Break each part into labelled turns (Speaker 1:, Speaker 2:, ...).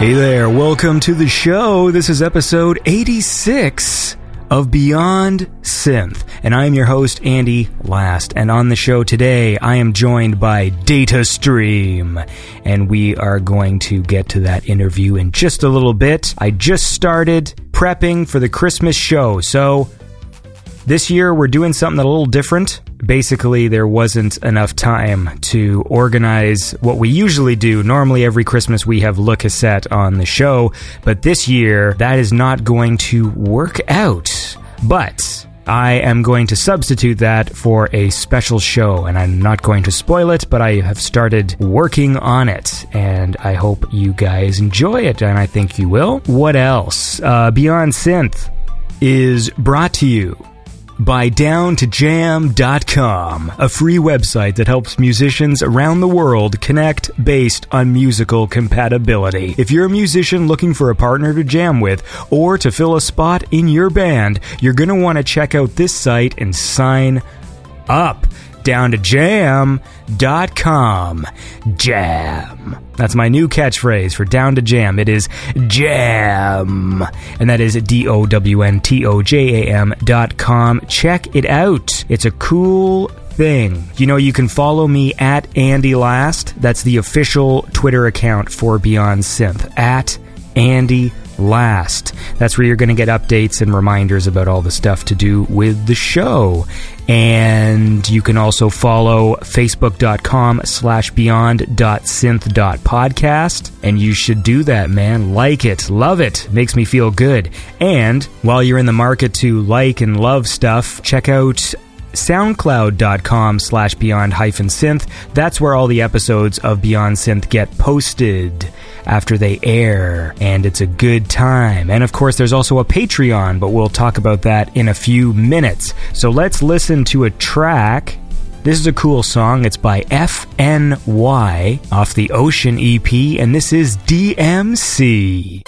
Speaker 1: Hey there, welcome to the show. This is episode 86 of Beyond Synth, and I am your host, Andy Last. And on the show today, I am joined by DataStream, and we are going to get to that interview in just a little bit. I just started prepping for the Christmas show, so this year we're doing something a little different basically there wasn't enough time to organize what we usually do. Normally, every Christmas we have Le Cassette on the show, but this year that is not going to work out. But I am going to substitute that for a special show, and I'm not going to spoil it, but I have started working on it, and I hope you guys enjoy it, and I think you will. What else? Uh, Beyond Synth is brought to you by downtojam.com, a free website that helps musicians around the world connect based on musical compatibility. If you're a musician looking for a partner to jam with or to fill a spot in your band, you're going to want to check out this site and sign up down to jam.com. Jam. That's my new catchphrase for down to jam. It is jam. And that is D O W N T O J A M dot com. Check it out. It's a cool thing. You know, you can follow me at Andy Last. That's the official Twitter account for Beyond Synth. At Andy Last. That's where you're going to get updates and reminders about all the stuff to do with the show. And you can also follow facebook.com slash beyond.synth.podcast. And you should do that, man. Like it. Love it. Makes me feel good. And while you're in the market to like and love stuff, check out soundcloud.com slash beyond hyphen synth. That's where all the episodes of Beyond Synth get posted after they air, and it's a good time. And of course, there's also a Patreon, but we'll talk about that in a few minutes. So let's listen to a track. This is a cool song. It's by FNY off the Ocean EP, and this is DMC.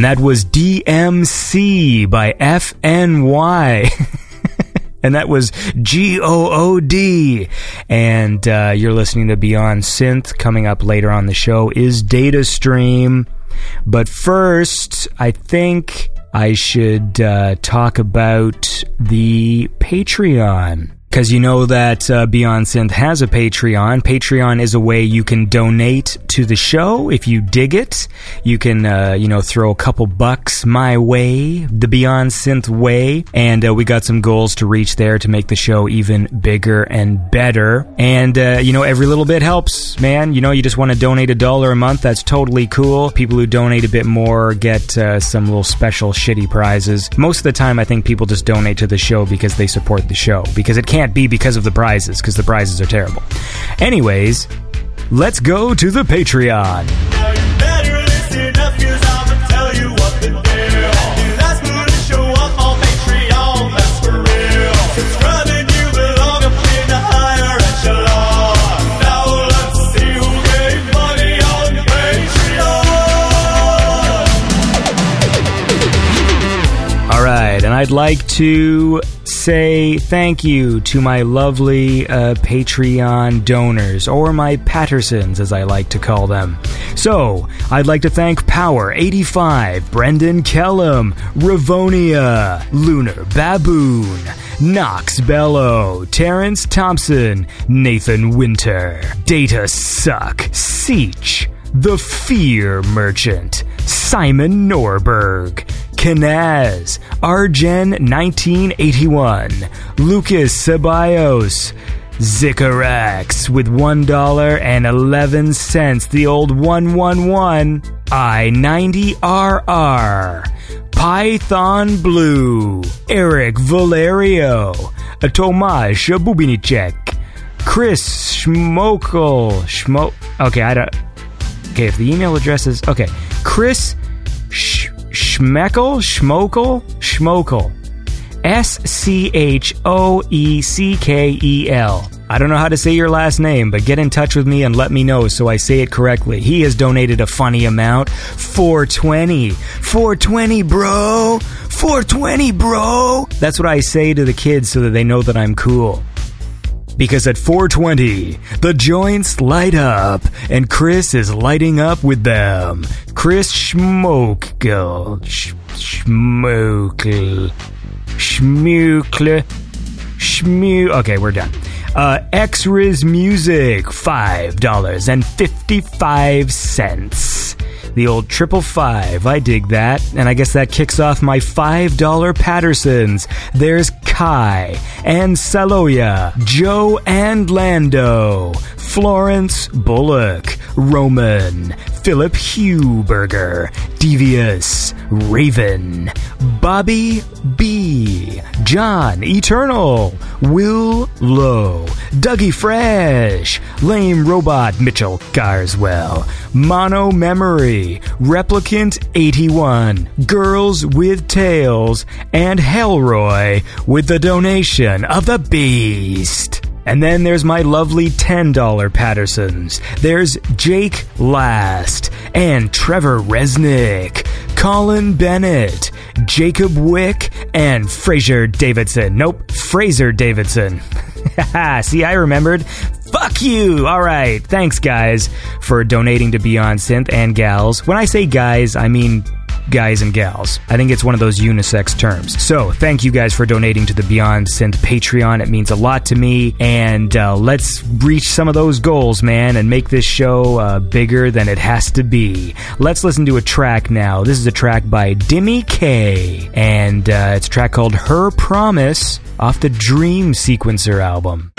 Speaker 1: And that was DMC by FNY. and that was G O O D. And uh, you're listening to Beyond Synth. Coming up later on the show is Data Stream. But first, I think I should uh, talk about the Patreon because you know that uh, Beyond Synth has a Patreon. Patreon is a way you can donate to the show if you dig it. You can, uh, you know, throw a couple bucks my way, the Beyond Synth way, and uh, we got some goals to reach there to make the show even bigger and better. And uh, you know, every little bit helps, man. You know, you just want to donate a dollar a month. That's totally cool. People who donate a bit more get uh, some little special shitty prizes. Most of the time, I think people just donate to the show because they support the show because it can't can't be because of the prizes, because the prizes are terrible. Anyways, let's go to the Patreon. I'd like to say thank you to my lovely uh, Patreon donors, or my Pattersons as I like to call them. So, I'd like to thank Power85, Brendan Kellum, Ravonia, Lunar Baboon, Knox Bello, Terrence Thompson, Nathan Winter, Data Suck, Seach, The Fear Merchant, Simon Norberg, Kanaz, Argen 1981, Lucas Ceballos, Zikarax with $1.11, the old 111, I90RR, Python Blue, Eric Valerio, Tomasz Bubinicek, Chris Schmokel, Schmo. Okay, I don't. Okay, if the email address is okay, Chris Sh- Schmeckel, Schmokel, Schmokel. S C H O E C K E L. I don't know how to say your last name, but get in touch with me and let me know so I say it correctly. He has donated a funny amount 420. 420, bro! 420, bro! That's what I say to the kids so that they know that I'm cool. Because at 420, the joints light up, and Chris is lighting up with them. Chris Schmokel. Sh- Schmokel. Schmukle. Schmu. Okay, we're done. Uh, X-Riz Music, $5.55. The old triple five. I dig that. And I guess that kicks off my $5 Pattersons. There's Kai and Saloya, Joe and Lando, Florence Bullock, Roman, Philip Huberger, Devious, Raven, Bobby B, John Eternal, Will Lowe, Dougie Fresh, Lame Robot Mitchell Garswell, Mono Memory, Replicant 81, Girls with Tails, and Hellroy with the donation of the Beast. And then there's my lovely $10 Pattersons. There's Jake Last and Trevor Resnick, Colin Bennett, Jacob Wick, and Fraser Davidson. Nope, Fraser Davidson. See, I remembered. Fuck you! Alright, thanks guys for donating to Beyond Synth and gals. When I say guys, I mean guys and gals. I think it's one of those unisex terms. So, thank you guys for donating to the Beyond Synth Patreon. It means a lot to me. And uh, let's reach some of those goals, man, and make this show uh, bigger than it has to be. Let's listen to a track now. This is a track by Dimmy K. And uh, it's a track called Her Promise off the Dream Sequencer album.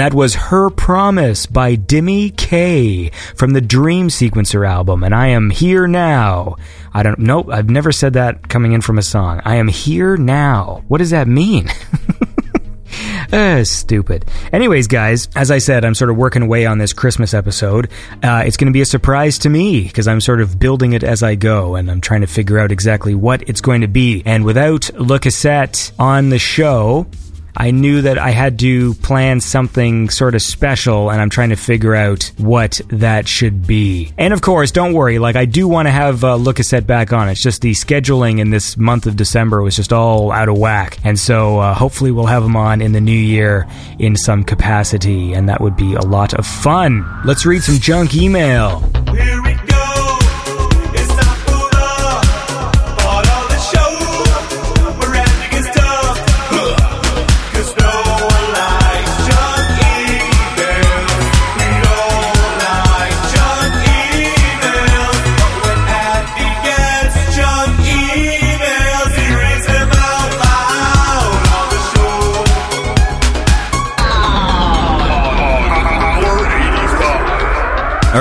Speaker 1: That was Her Promise by Dimmy K from the Dream Sequencer album. And I am here now. I don't know. I've never said that coming in from a song. I am here now. What does that mean? Uh, stupid. Anyways, guys, as I said, I'm sort of working away on this Christmas episode. Uh, it's going to be a surprise to me because I'm sort of building it as I go and I'm trying to figure out exactly what it's going to be. And without Le Cassette on the show, I knew that I had to plan something sort of special, and I'm trying to figure out what that should be. And of course, don't worry, like I do want to have uh, Le Cassette back on. It's just the scheduling in this month of December was just all out of whack, and so uh, hopefully we'll have him on in the new year in some capacity, and that would be a lot of fun. Let's read some junk email.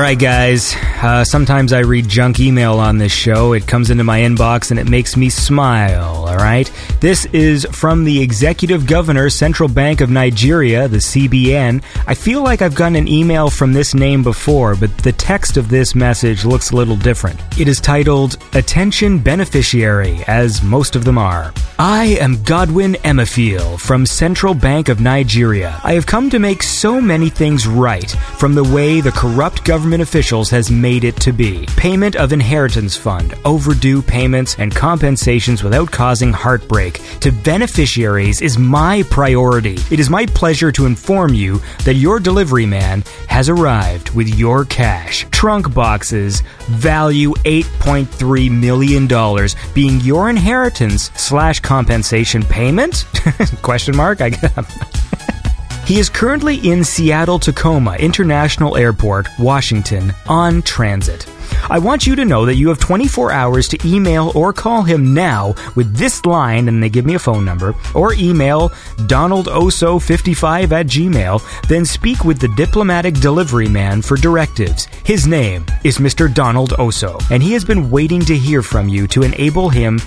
Speaker 1: Right, guys. Uh, sometimes I read junk email on this show. It comes into my inbox and it makes me smile. All right. This is from the Executive Governor, Central Bank of Nigeria, the CBN. I feel like I've gotten an email from this name before, but the text of this message looks a little different. It is titled Attention Beneficiary, as most of them are. I am Godwin Emefiel from Central Bank of Nigeria. I have come to make so many things right, from the way the corrupt government officials has made it to be. Payment of inheritance fund, overdue payments, and compensations without causing heartbreak to beneficiaries is my priority. It is my pleasure to inform you that your delivery man has arrived with your cash. Trunk boxes, value $8.3 million, being your inheritance slash compensation payment? Question mark. I He is currently in Seattle Tacoma International Airport, Washington, on transit. I want you to know that you have 24 hours to email or call him now with this line, and they give me a phone number, or email donaldoso55 at gmail, then speak with the diplomatic delivery man for directives. His name is Mr. Donald Oso, and he has been waiting to hear from you to enable him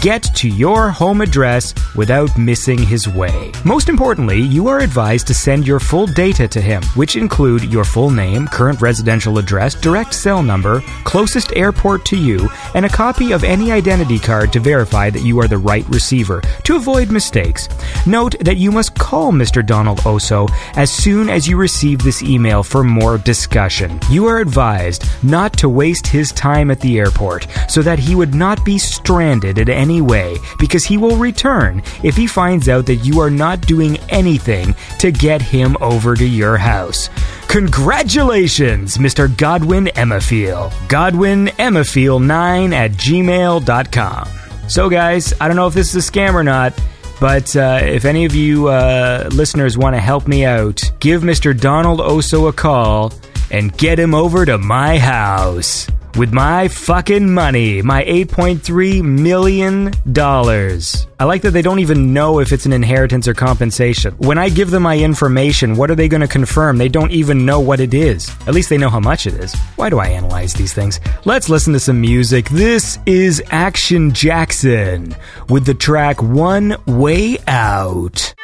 Speaker 1: get to your home address without missing his way. Most importantly, you are advised to send your full data to him, which include your full name, current residential address, direct cell number, closest airport to you, and a copy of any identity card to verify that you are the right receiver to avoid mistakes. Note that you must call Mr. Donald Oso as soon as you receive this email for more discussion. You are advised not to waste his time at the airport so that he would not be stranded in any way because he will return if he finds out that you are not doing anything to get him over to your house. Congratulations, Mr. Godwin Emmafield godwinemafiel9 at gmail.com. So, guys, I don't know if this is a scam or not, but uh, if any of you uh, listeners want to help me out, give Mr. Donald Oso a call and get him over to my house with my fucking money, my $8.3 million. I like that they don't even know if it's an inheritance or compensation. When I give them my information, what are they going to confirm? They don't even know what it is. At least they know how much it is. Why do I analyze these things? Let's listen to some music. This is Action Jackson with the track One Way Out.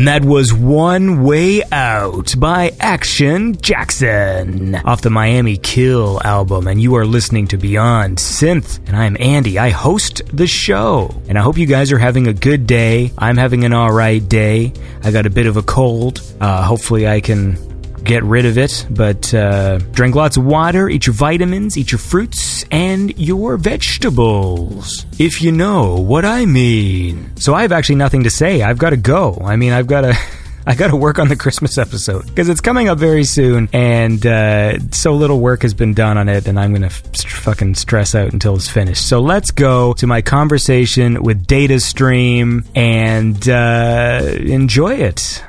Speaker 1: And that was One Way Out by Action Jackson off the Miami Kill album. And you are listening to Beyond Synth. And I'm Andy. I host the show. And I hope you guys are having a good day. I'm having an alright day. I got a bit of a cold. Uh, hopefully, I can get rid of it, but uh, drink lots of water, eat your vitamins, eat your fruits, and your vegetables. If you know what I mean. So I have actually nothing to say. I've got to go. I mean, I've got to. I got to work on the Christmas episode because it's coming up very soon, and uh, so little work has been done on it, and I'm gonna f- fucking stress out until it's finished. So let's go to my conversation with Data Stream and uh, enjoy it.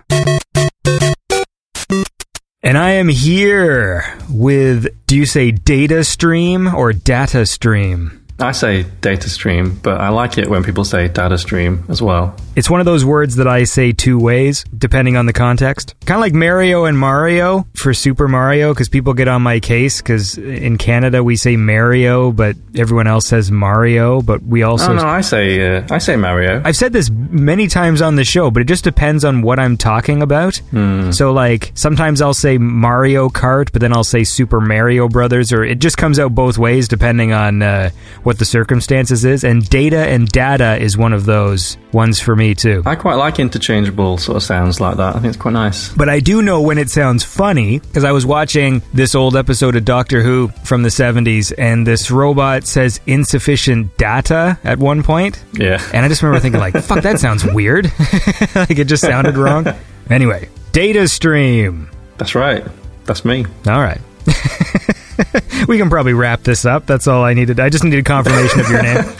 Speaker 1: And I am here with, do you say data stream or data stream?
Speaker 2: I say data stream, but I like it when people say data stream as well.
Speaker 1: It's one of those words that I say two ways, depending on the context. Kind of like Mario and Mario for Super Mario, because people get on my case, because in Canada we say Mario, but everyone else says Mario, but we also.
Speaker 2: Oh, no, I say, uh, I say Mario.
Speaker 1: I've said this many times on the show, but it just depends on what I'm talking about.
Speaker 2: Hmm.
Speaker 1: So, like, sometimes I'll say Mario Kart, but then I'll say Super Mario Brothers, or it just comes out both ways depending on uh, what the circumstances is. And data and data is one of those ones for me, too.
Speaker 2: I quite like interchangeable sort of sounds like that. I think it's quite nice.
Speaker 1: But I do know when it sounds funny because I was watching this old episode of Doctor Who from the 70s, and this robot says insufficient data at one point.
Speaker 2: Yeah.
Speaker 1: And I just remember thinking, like, fuck, that sounds weird. like, it just sounded wrong. Anyway, data stream.
Speaker 2: That's right. That's me.
Speaker 1: All right. we can probably wrap this up. That's all I needed. I just needed confirmation of your name.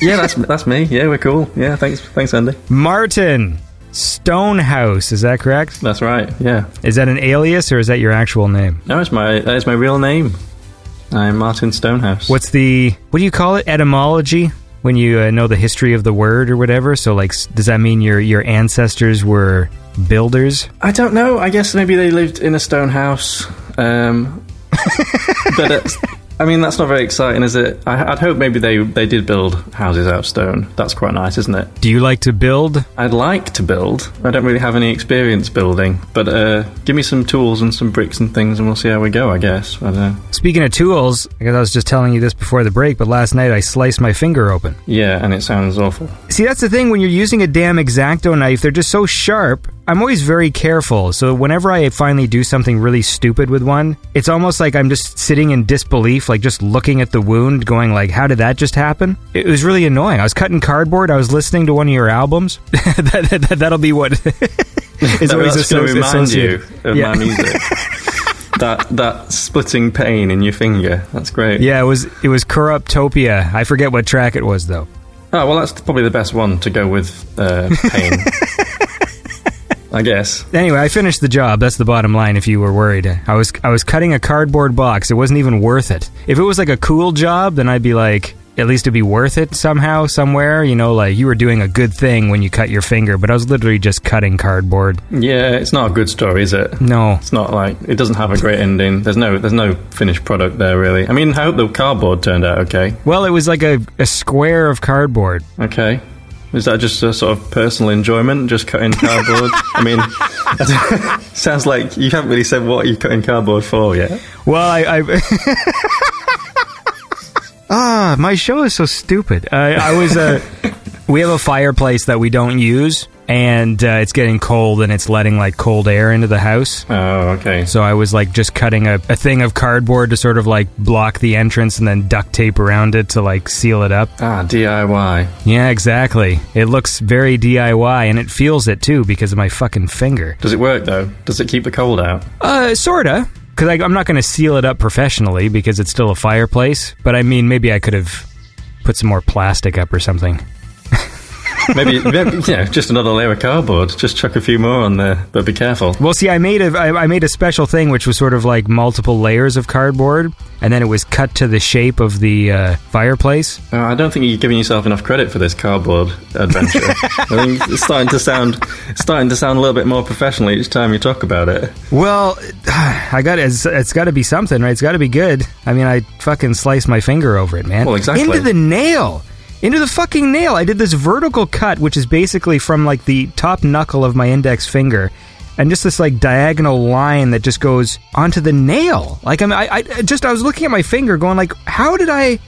Speaker 2: Yeah, that's that's me. Yeah, we're cool. Yeah, thanks, thanks, Andy.
Speaker 1: Martin Stonehouse. Is that correct?
Speaker 2: That's right. Yeah.
Speaker 1: Is that an alias or is that your actual name?
Speaker 2: No, it's my that is my real name. I'm Martin Stonehouse.
Speaker 1: What's the what do you call it? Etymology when you uh, know the history of the word or whatever. So like, does that mean your your ancestors were builders?
Speaker 2: I don't know. I guess maybe they lived in a stone house. Um, but it's, I mean, that's not very exciting, is it? I, I'd hope maybe they they did build houses out of stone. That's quite nice, isn't it?
Speaker 1: Do you like to build?
Speaker 2: I'd like to build. I don't really have any experience building, but uh, give me some tools and some bricks and things, and we'll see how we go. I guess. I don't know.
Speaker 1: Speaking of tools, because I was just telling you this before the break, but last night I sliced my finger open.
Speaker 2: Yeah, and it sounds awful.
Speaker 1: See, that's the thing when you're using a damn X-Acto knife, they're just so sharp. I'm always very careful. So whenever I finally do something really stupid with one, it's almost like I'm just sitting in disbelief, like just looking at the wound, going like, "How did that just happen?" It was really annoying. I was cutting cardboard. I was listening to one of your albums. that, that, that'll be what is
Speaker 2: That-
Speaker 1: always
Speaker 2: that's going to
Speaker 1: associ-
Speaker 2: remind you of
Speaker 1: Yeah.
Speaker 2: my music. that that splitting pain in your finger. That's great.
Speaker 1: Yeah, it was it was Corruptopia. I forget what track it was though.
Speaker 2: Oh well, that's probably the best one to go with uh, pain. I guess.
Speaker 1: Anyway, I finished the job. That's the bottom line. If you were worried, I was I was cutting a cardboard box. It wasn't even worth it. If it was like a cool job, then I'd be like, at least it'd be worth it somehow, somewhere. You know, like you were doing a good thing when you cut your finger. But I was literally just cutting cardboard.
Speaker 2: Yeah, it's not a good story, is it?
Speaker 1: No,
Speaker 2: It's not like it doesn't have a great ending. There's no there's no finished product there really. I mean, I hope the cardboard turned out okay.
Speaker 1: well, it was like a, a square of cardboard.
Speaker 2: Okay. Is that just a sort of personal enjoyment, just cutting cardboard? I mean, sounds like you haven't really said what you're cutting cardboard for yet.
Speaker 1: Well, I. I ah, my show is so stupid. I, I was. Uh, we have a fireplace that we don't use, and uh, it's getting cold, and it's letting like cold air into the house.
Speaker 2: Oh, okay.
Speaker 1: So I was like just cutting a, a thing of cardboard to sort of like block the entrance, and then duct tape around it to like seal it up.
Speaker 2: Ah, DIY.
Speaker 1: Yeah, exactly. It looks very DIY, and it feels it too because of my fucking finger.
Speaker 2: Does it work though? Does it keep the cold out?
Speaker 1: Uh, sorta. Because I'm not going to seal it up professionally because it's still a fireplace. But I mean, maybe I could have put some more plastic up or something.
Speaker 2: Maybe, maybe yeah, just another layer of cardboard. Just chuck a few more on there, but be careful.
Speaker 1: Well, see, I made a I, I made a special thing which was sort of like multiple layers of cardboard, and then it was cut to the shape of the uh, fireplace.
Speaker 2: Uh, I don't think you're giving yourself enough credit for this cardboard adventure. I think it's starting to sound starting to sound a little bit more professional each time you talk about it.
Speaker 1: Well, I got it's, it's got to be something, right? It's got to be good. I mean, I fucking sliced my finger over it, man.
Speaker 2: Well, exactly.
Speaker 1: Into the nail. Into the fucking nail. I did this vertical cut, which is basically from like the top knuckle of my index finger, and just this like diagonal line that just goes onto the nail. Like I mean, I, I just I was looking at my finger, going like, how did I?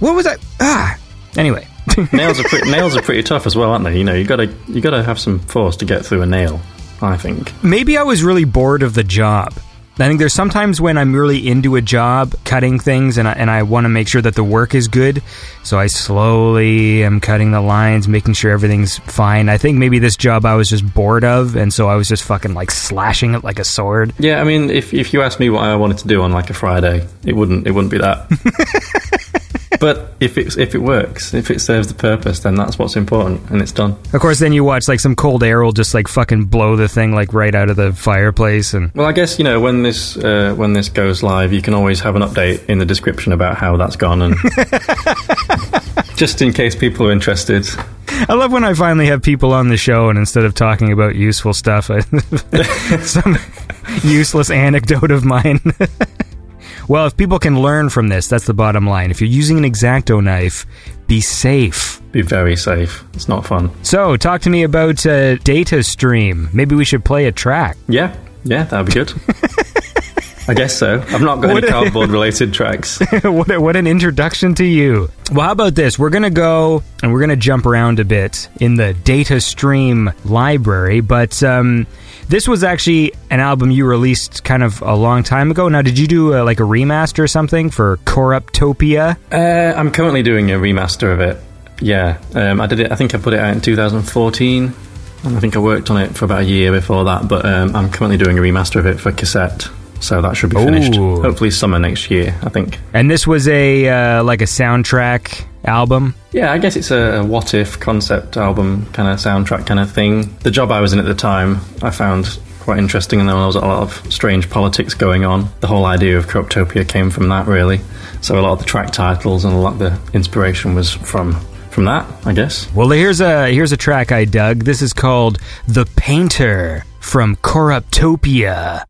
Speaker 1: What was that? Ah. Anyway,
Speaker 2: nails are pretty, nails are pretty tough as well, aren't they? You know, you gotta you gotta have some force to get through a nail. I think.
Speaker 1: maybe I was really bored of the job. I think there's sometimes when I'm really into a job, cutting things, and I, and I want to make sure that the work is good. So I slowly am cutting the lines, making sure everything's fine. I think maybe this job I was just bored of, and so I was just fucking like slashing it like a sword.
Speaker 2: Yeah, I mean, if if you asked me what I wanted to do on like a Friday, it wouldn't it wouldn't be that. but if it if it works, if it serves the purpose, then that's what's important, and it's done.
Speaker 1: Of course, then you watch like some cold air will just like fucking blow the thing like right out of the fireplace, and
Speaker 2: Well, I guess you know when this uh, when this goes live, you can always have an update in the description about how that's gone, and just in case people are interested.
Speaker 1: I love when I finally have people on the show, and instead of talking about useful stuff, I, some useless anecdote of mine. Well, if people can learn from this, that's the bottom line. If you're using an X-Acto knife, be safe.
Speaker 2: Be very safe. It's not fun.
Speaker 1: So, talk to me about uh, Data Stream. Maybe we should play a track.
Speaker 2: Yeah, yeah, that'd be good. I guess so. I've not got
Speaker 1: What
Speaker 2: any cardboard related tracks.
Speaker 1: what, a- what an introduction to you. Well, how about this? We're going to go and we're going to jump around a bit in the Data Stream library, but um, this was actually an album you released kind of a long time ago. Now, did you do uh, like a remaster or something for Corruptopia?
Speaker 2: Uh, I'm currently doing a remaster of it. Yeah, um, I did it. I think I put it out in 2014. And I think I worked on it for about a year before that, but um, I'm currently doing a remaster of it for cassette. So that should be finished.
Speaker 1: Ooh.
Speaker 2: Hopefully summer next year, I think.
Speaker 1: And this was a uh, like a soundtrack album.
Speaker 2: Yeah, I guess it's a, a what if concept album kind of soundtrack kind of thing. The job I was in at the time, I found quite interesting, and there was a lot of strange politics going on. The whole idea of Corruptopia came from that, really. So a lot of the track titles and a lot of the inspiration was from from that, I guess.
Speaker 1: Well, here's a here's a track I dug. This is called "The Painter" from Corruptopia.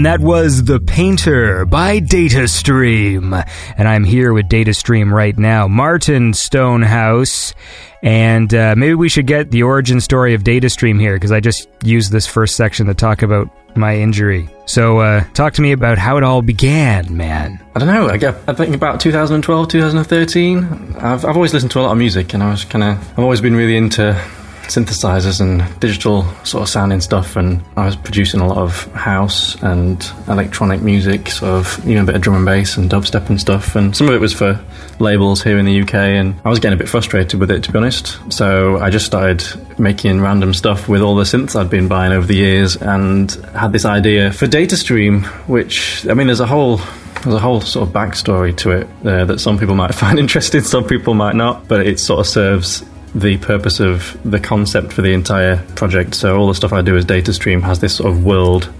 Speaker 1: And that was The Painter by DataStream. And I'm here with DataStream right now. Martin Stonehouse. And uh, maybe we should get the origin story of DataStream here because I just used this first section to talk about my injury. So, uh, talk to me about how it all began, man.
Speaker 2: I don't know. I, get, I think about 2012, 2013. I've, I've always listened to a lot of music, and I was kind of. I've always been really into synthesizers and digital sort of sounding stuff and I was producing a lot of house and electronic music sort of even a bit of drum and bass and dubstep and stuff and some of it was for labels here in the UK and I was getting a bit frustrated with it to be honest. So I just started making random stuff with all the synths I'd been buying over the years and had this idea for DataStream which I mean there's a whole there's a whole sort of backstory to it uh, that some people might find interesting, some people might not, but it sort of serves the purpose of the concept for the entire project. So all the stuff I do as data stream has this sort of world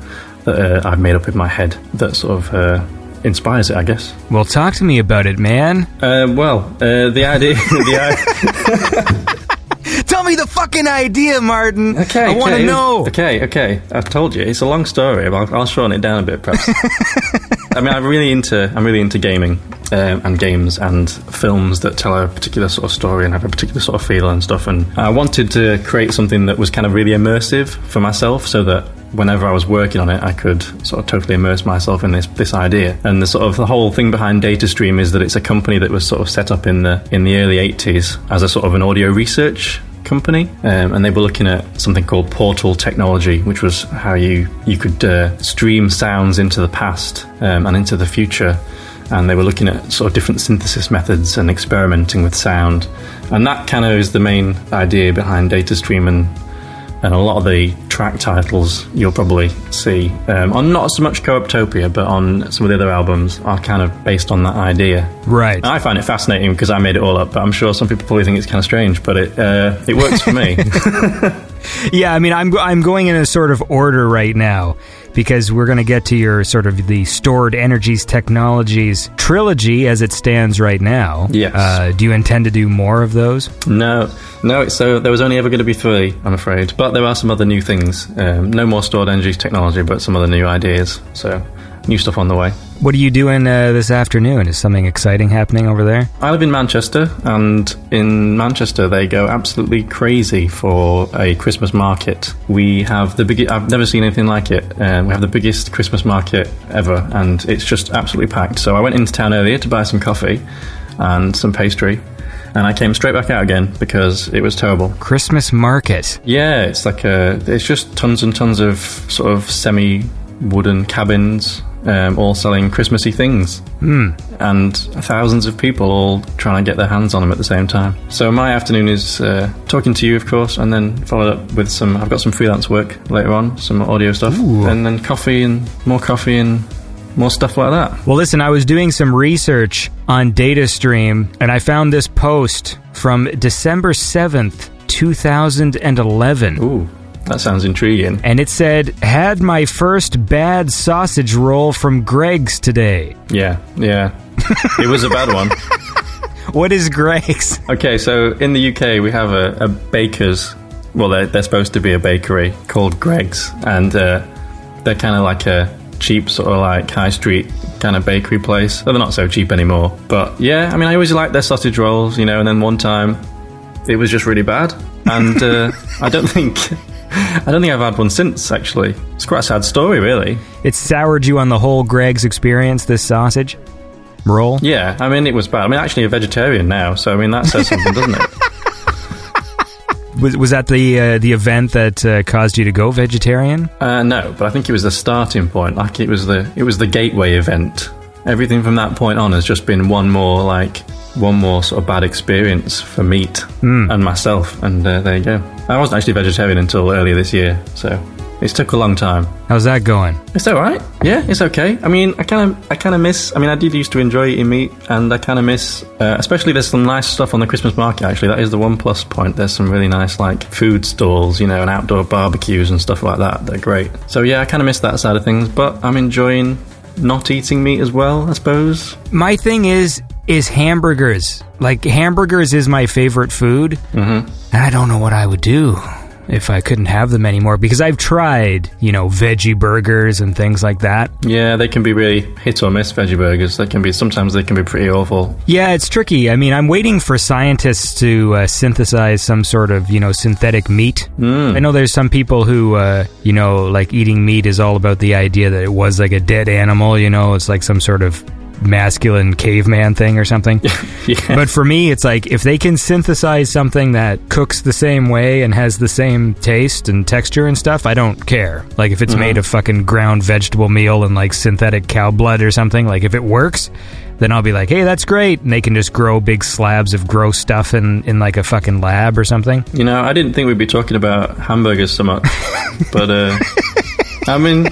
Speaker 2: that uh, I've made up in my head that sort of uh, inspires it, I guess.
Speaker 1: Well, talk to me about it, man.
Speaker 2: Uh, well, uh, the idea. the
Speaker 1: Tell me the fucking idea, Martin.
Speaker 2: Okay,
Speaker 1: I want to
Speaker 2: okay,
Speaker 1: know.
Speaker 2: Okay, okay. I've told you it's a long story. But I'll, I'll shorten it down a bit, perhaps. I mean, I'm really into I'm really into gaming um, and games and films that tell a particular sort of story and have a particular sort of feel and stuff. And I wanted to create something that was kind of really immersive for myself, so that whenever I was working on it, I could sort of totally immerse myself in this this idea. And the sort of the whole thing behind DataStream is that it's a company that was sort of set up in the in the early 80s as a sort of an audio research company, um, and they were looking at something called portal technology, which was how you you could uh, stream sounds into the past um, and into the future. And they were looking at sort of different synthesis methods and experimenting with sound, and that kind of is the main idea behind DataStream and and a lot of the track titles you'll probably see um, on not so much Corruptopia, but on some of the other albums are kind of based on that idea.
Speaker 1: Right.
Speaker 2: I find it fascinating because I made it all up, but I'm sure some people probably think it's kind of strange, but it uh, it works for me.
Speaker 1: yeah, I mean, I'm I'm going in a sort of order right now because we're going to get to your sort of the stored energies technologies trilogy as it stands right now.
Speaker 2: Yes.
Speaker 1: Uh, do you intend to do more of those?
Speaker 2: No, no. So there was only ever going to be three, I'm afraid. But there are some other new things. Um, no more stored energies technology, but some other new ideas. So new stuff on the way.
Speaker 1: What are you doing uh, this afternoon? Is something exciting happening over there?
Speaker 2: I live in Manchester, and in Manchester they go absolutely crazy for a Christmas market. We have the biggest. I've never seen anything like it. Um, we have the biggest Christmas market ever, and it's just absolutely packed. So I went into town earlier to buy some coffee and some pastry. And I came straight back out again because it was terrible.
Speaker 1: Christmas market.
Speaker 2: Yeah, it's like a. It's just tons and tons of sort of semi wooden cabins um, all selling Christmassy things.
Speaker 1: Hmm.
Speaker 2: And thousands of people all trying to get their hands on them at the same time. So my afternoon is uh, talking to you, of course, and then followed up with some. I've got some freelance work later on, some audio stuff,
Speaker 1: Ooh.
Speaker 2: and then coffee and more coffee and more stuff like that.
Speaker 1: Well, listen, I was doing some research on DataStream, and I found this post from December 7th, 2011.
Speaker 2: Ooh, that sounds intriguing.
Speaker 1: And it said, had my first bad sausage roll from Greggs today.
Speaker 2: Yeah, yeah. it was a bad one.
Speaker 1: What is Greggs?
Speaker 2: Okay, so in the UK we have a, a baker's. Well, they're, they're supposed to be a bakery called Greggs, and uh, they're kind of like a cheap sort of like high street kind of bakery place. Well, they're not so cheap anymore, but yeah, I mean, I always liked their sausage rolls, you know. And then one time, it was just really bad, and uh, I don't think. I don't think I've had one since, actually. It's quite a sad story, really.
Speaker 1: It soured you on the whole Greggs experience, this sausage roll?
Speaker 2: Yeah, I mean, it was bad. I mean, actually, a vegetarian now, so I mean, that says something, doesn't it?
Speaker 1: Was, was that the uh, the event that uh, caused you to go vegetarian?
Speaker 2: Uh, no, but I think it was the starting point. Like it was the it was the gateway event. Everything from that point on has just been one more like one more sort of bad experience for meat and myself. And uh, there you go. I wasn't actually vegetarian until earlier this year, so it took a long time.
Speaker 1: How's that going?
Speaker 2: It's all right. Yeah, it's okay. I mean, I kind of, I kind of miss. I mean, I did used to enjoy eating meat, and I kind of miss. Uh, especially, there's some nice stuff on the Christmas market. Actually, that is the one plus point. There's some really nice like food stalls, you know, and outdoor barbecues and stuff like that. They're great. So yeah, I kind of miss that side of things, but I'm enjoying not eating meat as well. I suppose.
Speaker 1: My thing is is hamburgers. Like hamburgers is my favorite food,
Speaker 2: Mm-hmm.
Speaker 1: and I don't know what I would do if I couldn't have them anymore because I've tried, you know, veggie burgers and things like that.
Speaker 2: Yeah, they can be really hit or miss veggie burgers. They can be sometimes they can be pretty awful.
Speaker 1: Yeah, it's tricky. I mean, I'm waiting for scientists to uh, synthesize some sort of, you know, synthetic meat.
Speaker 2: Mm.
Speaker 1: I know there's some people who, uh, you know, like eating meat is all about the idea that it was like a dead animal, you know, it's like some sort of masculine caveman thing or something. But for me, it's like if they can synthesize something that cooks the same way and has the same taste and texture and stuff, I don't care. Like if it's made of fucking ground vegetable meal and like synthetic cow blood or something, like if it works, then I'll be like, hey, that's great. And they can just grow big slabs of gross stuff in, in like a fucking lab or something.
Speaker 2: You know, I didn't think we'd be talking about hamburgers so much, but uh, I mean,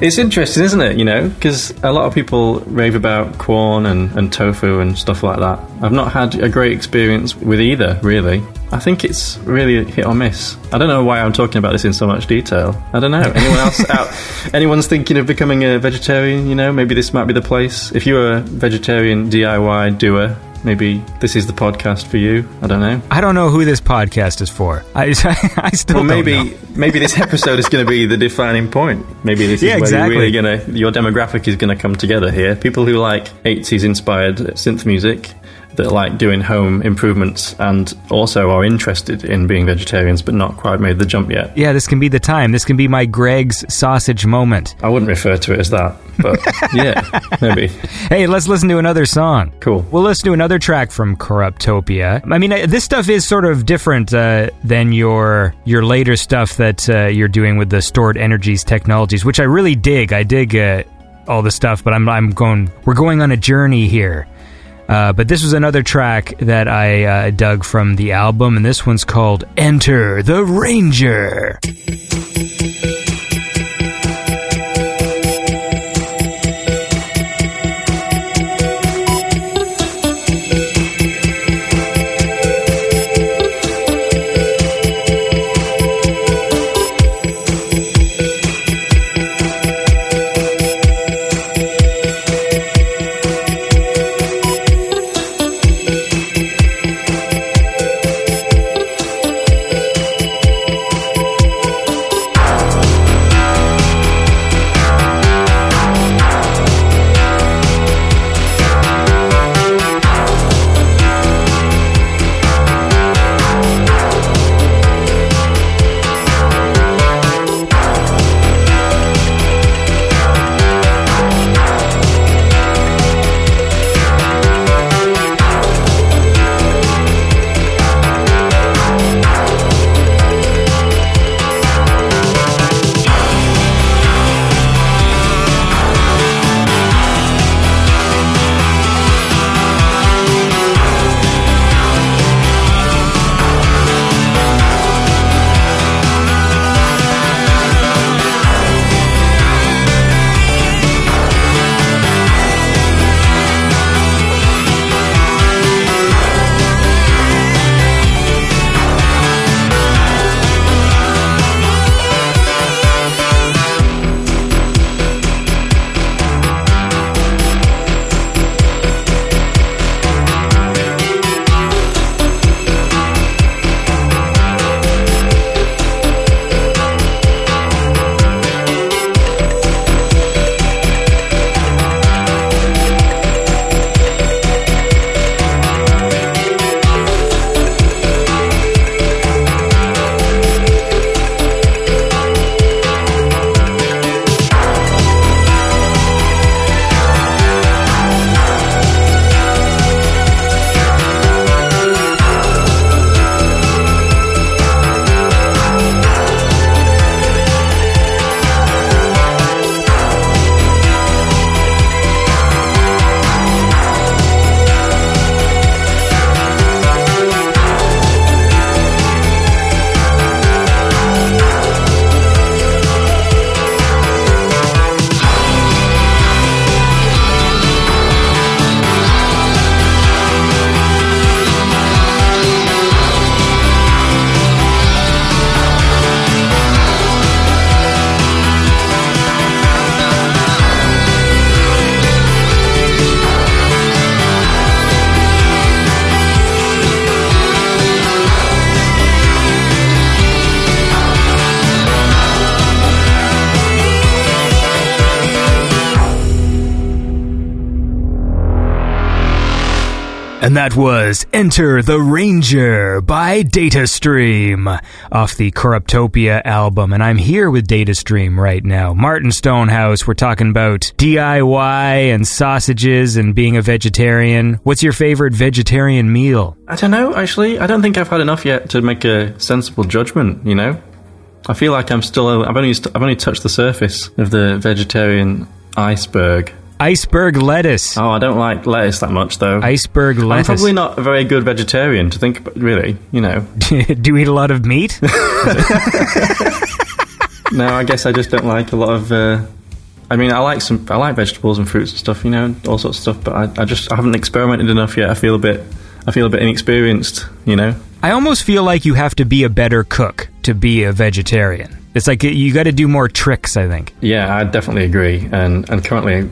Speaker 2: it's interesting, isn't it? You know, because a lot of people rave about corn and, and tofu and stuff like that. I've not had a great experience with either, really. I think it's really hit or miss. I don't know why I'm talking about this in so much detail. I don't know. Anyone else out? Anyone's thinking of becoming a vegetarian? You know, maybe this might be the place. If you're a vegetarian DIY doer, maybe this is the podcast for you. I don't know.
Speaker 1: I don't know who this podcast is for. I, I still
Speaker 2: Well,
Speaker 1: don't
Speaker 2: maybe maybe this episode is going to be the defining point. Maybe this is
Speaker 1: Yeah,
Speaker 2: where
Speaker 1: exactly.
Speaker 2: you're really going to your demographic is going to come together here. People who like 80s inspired synth music that like doing home improvements and also are interested in being vegetarians but not quite made the jump yet.
Speaker 1: Yeah, this can be the time. This can be my Greggs sausage moment.
Speaker 2: I wouldn't refer to it as that, but yeah, maybe.
Speaker 1: Hey, let's listen to another song.
Speaker 2: Cool.
Speaker 1: We'll listen to another track from Corruptopia. I mean, uh, this stuff is sort of different uh, than your your later stuff that uh, you're doing with the stored energies technologies, which I really dig. I dig uh, all the stuff, but I'm I'm going. We're going on a journey here. Uh, but this was another track that I uh, dug from the album, and this one's called "Enter the Ranger." And that was Enter the Ranger by Datastream off the Corruptopia album. And I'm here with Datastream right now. Martin Stonehouse, we're talking about DIY and sausages and being a vegetarian. What's your favorite vegetarian meal?
Speaker 2: I don't know, actually. I don't think I've had enough yet to make a sensible judgment, you know? I feel like I'm still, I've only, I've only touched the surface of the vegetarian iceberg.
Speaker 1: Iceberg lettuce.
Speaker 2: Oh, I don't like lettuce that much, though.
Speaker 1: Iceberg lettuce.
Speaker 2: I'm probably not a very good vegetarian to think about, really, you know.
Speaker 1: Do you eat a lot of meat?
Speaker 2: no, I guess I just don't like a lot of. Uh, I mean, I like some. I like vegetables and fruits and stuff, you know, all sorts of stuff. But I, I just I haven't experimented enough yet. I feel a bit. I feel a bit inexperienced, you know.
Speaker 1: I almost feel like you have to be a better cook to be a vegetarian. It's like you got to do more tricks, I think.
Speaker 2: Yeah, I definitely agree. And and currently,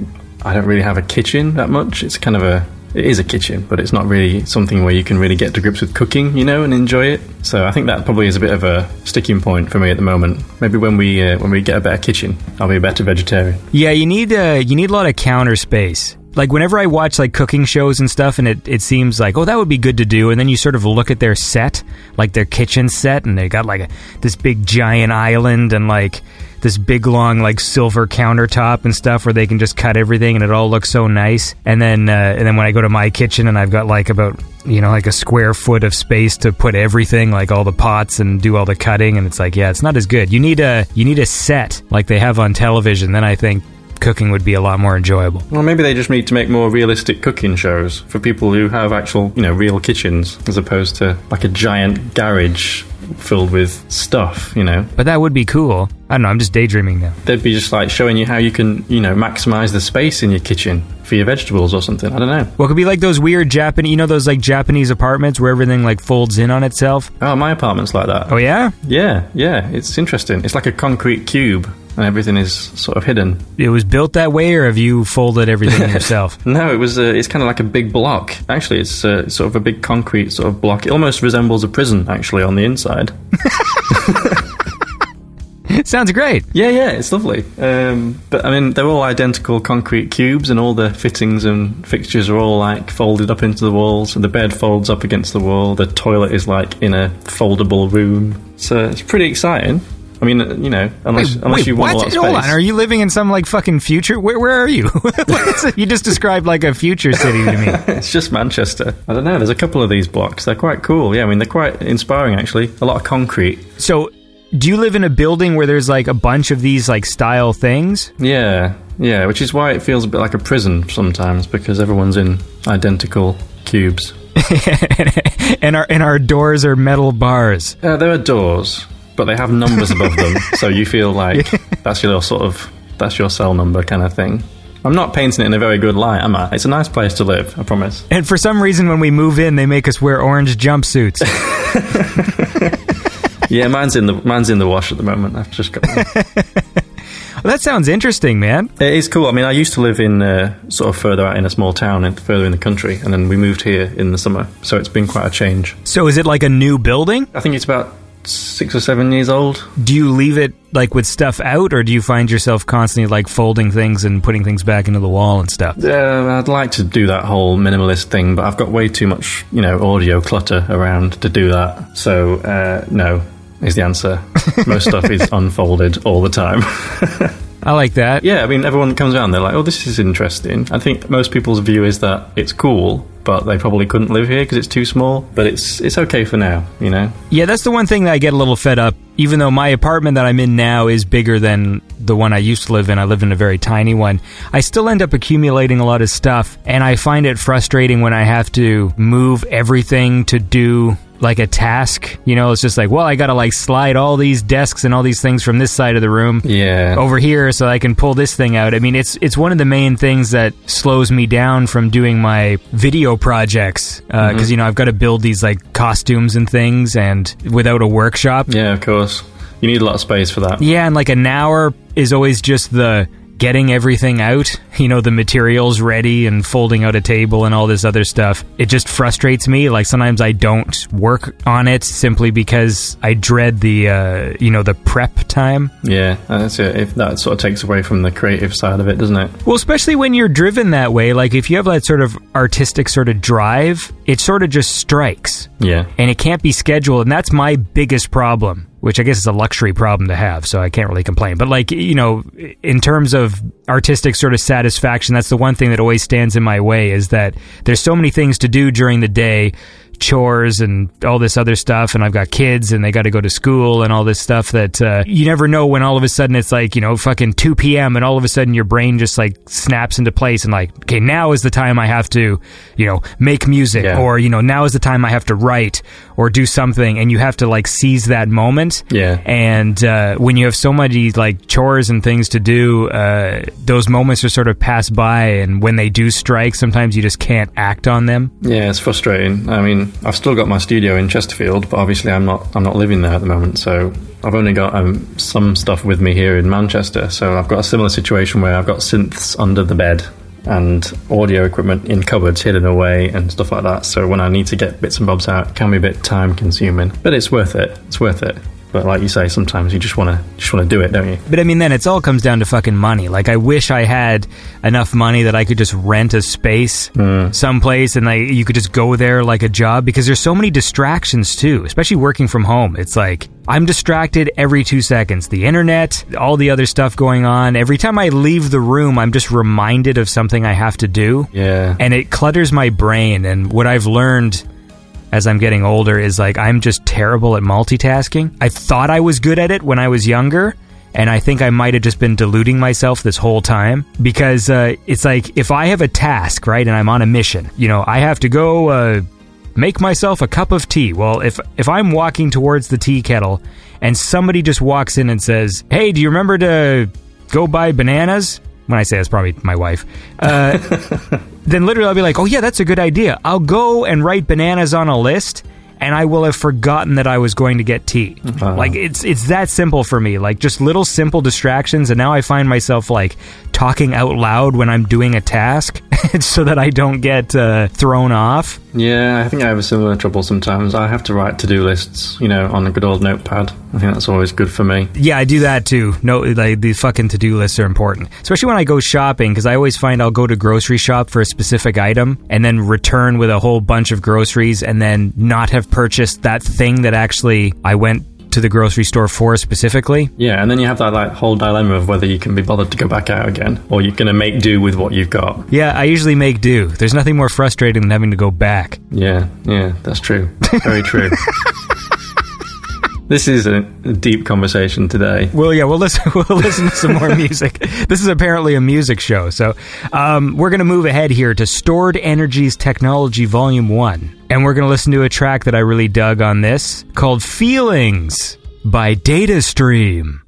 Speaker 2: I don't really have a kitchen that much. It's kind of a it is a kitchen, but it's not really something where you can really get to grips with cooking, you know, and enjoy it. So I think that probably is a bit of a sticking point for me at the moment. Maybe when we uh, when we get a better kitchen, I'll be a better vegetarian.
Speaker 1: Yeah, you need uh, you need a lot of counter space. Like whenever I watch like cooking shows and stuff, and it, it seems like oh that would be good to do, and then you sort of look at their set, like their kitchen set, and they got like a, this big giant island and like this big long like silver countertop and stuff where they can just cut everything and it all looks so nice. And then uh, and then when I go to my kitchen and I've got like about you know like a square foot of space to put everything like all the pots and do all the cutting and it's like yeah it's not as good. You need a you need a set like they have on television. Then I think cooking would be a lot more enjoyable.
Speaker 2: Well, maybe they just need to make more realistic cooking shows for people who have actual, you know, real kitchens as opposed to like a giant garage filled with stuff, you know.
Speaker 1: But that would be cool. I don't know, I'm just daydreaming now.
Speaker 2: They'd be just like showing you how you can, you know, maximize the space in your kitchen for your vegetables or something. I don't know.
Speaker 1: Well, it could be like those weird Japanese, you know, those like Japanese apartments where everything like folds in on itself.
Speaker 2: Oh, my apartment's like that.
Speaker 1: Oh, yeah?
Speaker 2: Yeah, yeah, it's interesting. It's like a concrete cube and everything is sort of hidden.
Speaker 1: It was built that way, or have you folded everything yourself?
Speaker 2: No, it was. Uh, it's kind of like a big block. Actually, it's uh, sort of a big concrete sort of block. It almost resembles a prison, actually, on the inside.
Speaker 1: Sounds great.
Speaker 2: Yeah, yeah, it's lovely. Um, but I mean, they're all identical concrete cubes, and all the fittings and fixtures are all like folded up into the walls. And the bed folds up against the wall. The toilet is like in a foldable room. So it's pretty exciting. I mean, you know, unless
Speaker 1: Wait,
Speaker 2: unless
Speaker 1: wait,
Speaker 2: you want
Speaker 1: what?
Speaker 2: a lot of space.
Speaker 1: Hold on, are you living in some like fucking future? Where, where are you? you just described like a future city to me.
Speaker 2: it's just Manchester. I don't know. There's a couple of these blocks. They're quite cool. Yeah, I mean, they're quite inspiring actually. A lot of concrete.
Speaker 1: So, do you live in a building where there's like a bunch of these like style things?
Speaker 2: Yeah, yeah. Which is why it feels a bit like a prison sometimes because everyone's in identical cubes.
Speaker 1: and our and our doors are metal bars.
Speaker 2: Uh, there are doors, but they have numbers above them, so you feel like that's your sort of that's your cell number kind of thing. I'm not painting it in a very good light, am I? It's a nice place to live, I promise.
Speaker 1: And for some reason, when we move in, they make us wear orange jumpsuits.
Speaker 2: Yeah, mine's in the mine's in the wash at the moment. I've just got.
Speaker 1: Well, that sounds interesting, man.
Speaker 2: It is cool. I mean, I used to live in uh, sort of further out in a small town and further in the country, and then we moved here in the summer. So it's been quite a change.
Speaker 1: So, is it like a new building?
Speaker 2: I think it's about six or seven years old.
Speaker 1: Do you leave it like with stuff out, or do you find yourself constantly like folding things and putting things back into the wall and stuff?
Speaker 2: Uh, I'd like to do that whole minimalist thing, but I've got way too much, you know, audio clutter around to do that. So uh, no is the answer. Most stuff is unfolded all the time.
Speaker 1: I like that.
Speaker 2: Yeah, I mean, everyone comes around, they're like, oh, this is interesting. I think most people's view is that it's cool, but they probably couldn't live here because it's too small. But it's it's okay for now, you know?
Speaker 1: Yeah, that's the one thing that I get a little fed up. Even though my apartment that I'm in now is bigger than the one I used to live in, I live in a very tiny one. I still end up accumulating a lot of stuff, and I find it frustrating when I have to move everything to do like a task. You know, it's just like, well, I gotta like slide all these desks and all these things from this side of the room
Speaker 2: Yeah.
Speaker 1: over here so I can pull this thing out. I mean, it's it's one of the main things that slows me down from doing my video projects uh, mm-hmm. because you know I've got to build these like costumes and things, and without a workshop,
Speaker 2: Yeah, of course. You need a lot of space for that.
Speaker 1: yeah, and like an hour is always just the getting everything out, you know, the materials ready and folding out a table and all this other stuff, it just frustrates me. Like sometimes I don't work on it simply because I dread the, uh, you know, the prep time.
Speaker 2: Yeah, that's it. If that sort of takes away from the creative side of it, doesn't it?
Speaker 1: Well, especially when you're driven that way, like if you have that sort of artistic sort of drive, it sort of just strikes.
Speaker 2: Yeah.
Speaker 1: And it can't be scheduled, and that's my biggest problem which I guess is a luxury problem to have, so I can't really complain. But like, you know, in terms of artistic sort of satisfaction, that's the one thing that always stands in my way is that there's so many things to do during the day chores and all this other stuff and I've got kids and they got to go to school and all this stuff that uh, you never know when all of a sudden it's like you know fucking 2 p.m. and all of a sudden your brain just like snaps into place and like okay now is the time I have to you know make music
Speaker 2: Yeah.
Speaker 1: or you know now is the time I have to write or do something and you have to like seize that moment
Speaker 2: Yeah.
Speaker 1: and uh, when you have so many like chores and things to do uh, those moments are sort of pass by and when they do strike sometimes you just can't act on them
Speaker 2: Yeah, it's frustrating. I mean, I've still got my studio in Chesterfield, but obviously I'm not I'm not living there at the moment, so I've only got um, some stuff with me here in Manchester. So I've got a similar situation where I've got synths under the bed and audio equipment in cupboards hidden away and stuff like that. So when I need to get bits and bobs out, it can be a bit time consuming, but it's worth it. It's worth it. But like you say, sometimes you just want to just want to do it, don't you?
Speaker 1: But I mean, then it's all comes down to fucking money. Like, I wish I had enough money that I could just rent a space hmm. someplace and like you could just go there like a job because there's so many distractions too, especially working from home. It's like I'm distracted every two seconds. The internet, all the other stuff going on. Every time I leave the room, I'm just reminded of something I have to do.
Speaker 2: Yeah.
Speaker 1: And it clutters my brain. And what I've learned as I'm getting older is like I'm just terrible at multitasking. I thought I was good at it when I was younger. And I think I might have just been deluding myself this whole time because uh, it's like if I have a task, right, and I'm on a mission, you know, I have to go uh, make myself a cup of tea. Well, if if I'm walking towards the tea kettle and somebody just walks in and says, "Hey, do you remember to go buy bananas?" When I say it's probably my wife. Uh, then literally I'll be like, "Oh yeah, that's a good idea. I'll go and write bananas on a list." And I will have forgotten that I was going to get tea. Like it's it's that simple for me. Like just little simple distractions, and now I find myself like talking out loud when I'm doing a task, so that I don't get uh, thrown off.
Speaker 2: Yeah, I think I have a similar trouble sometimes. I have to write to do lists, you know, on a good old notepad. I think that's always good for me.
Speaker 1: Yeah, I do that too. No, like the fucking to do lists are important, especially when I go shopping because I always find I'll go to grocery shop for a specific item and then return with a whole bunch of groceries and then not have purchased that thing that actually I went to the grocery store for specifically.
Speaker 2: Yeah, and then you have that like whole dilemma of whether you can be bothered to go back out again or you're going to make do with what you've got.
Speaker 1: Yeah, I usually make do. There's nothing more frustrating than having to go back.
Speaker 2: Yeah, yeah, that's true. Very true. this is a, deep conversation today.
Speaker 1: Well, yeah, we'll listen. We'll listen to some more music. This is apparently a music show, so um, we're going to move ahead here to Stored Energies Technology Volume One, and we're going to listen to a track that I really dug on this called "Feelings" by DataStream.
Speaker 3: Time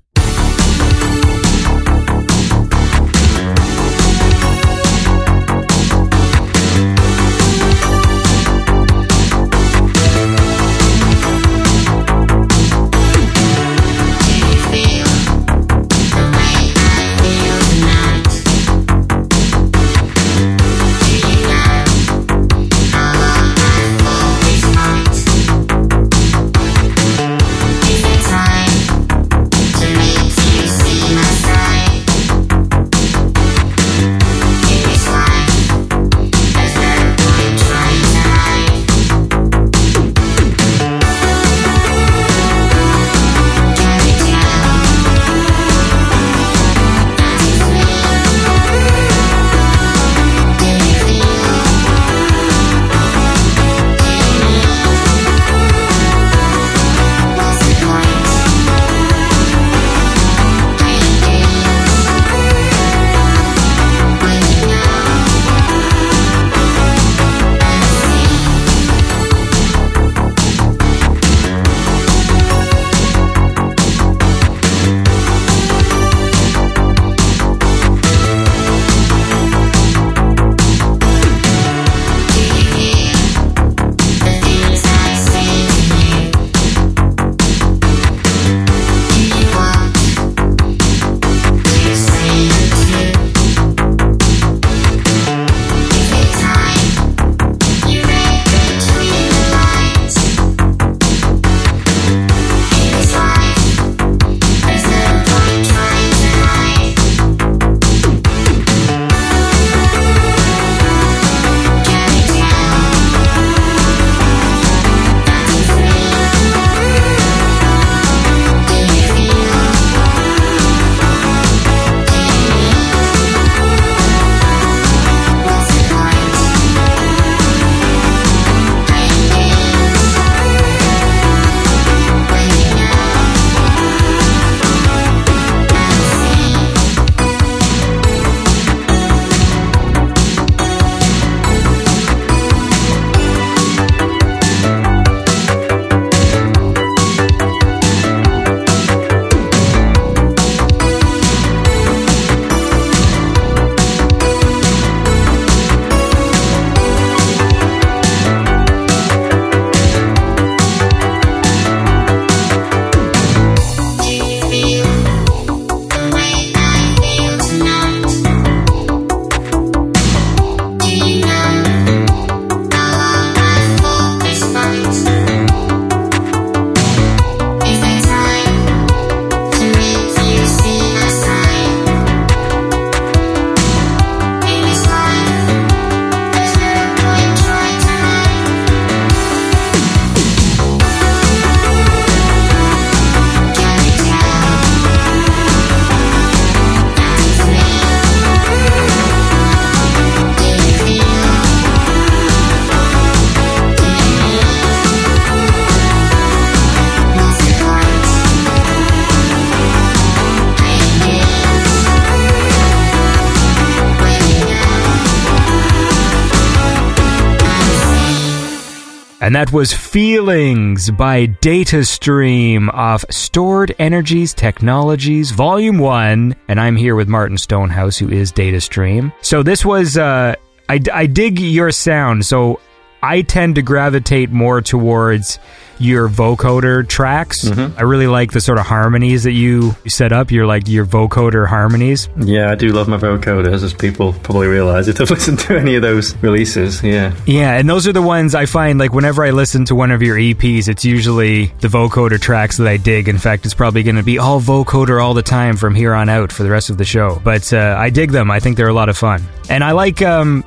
Speaker 1: And that was Feelings by DataStream off Stored Energies Technologies Volume 1. And I'm here with Martin Stonehouse, who is DataStream. So this was, uh, I, I dig your sound. So I tend to gravitate more towards your vocoder tracks.
Speaker 2: Mm-hmm.
Speaker 1: I really like the sort of harmonies that you set up. Your like your vocoder harmonies.
Speaker 2: Yeah, I do love my vocoders, as people probably realize if they've listened to any of those releases. Yeah.
Speaker 1: Yeah, and those are the ones I find like whenever I listen to one of your EPs, it's usually the vocoder tracks that I dig. In fact, it's probably going to be all vocoder all the time from here on out for the rest of the show. But uh, I dig them. I think they're a lot of fun, and I like um,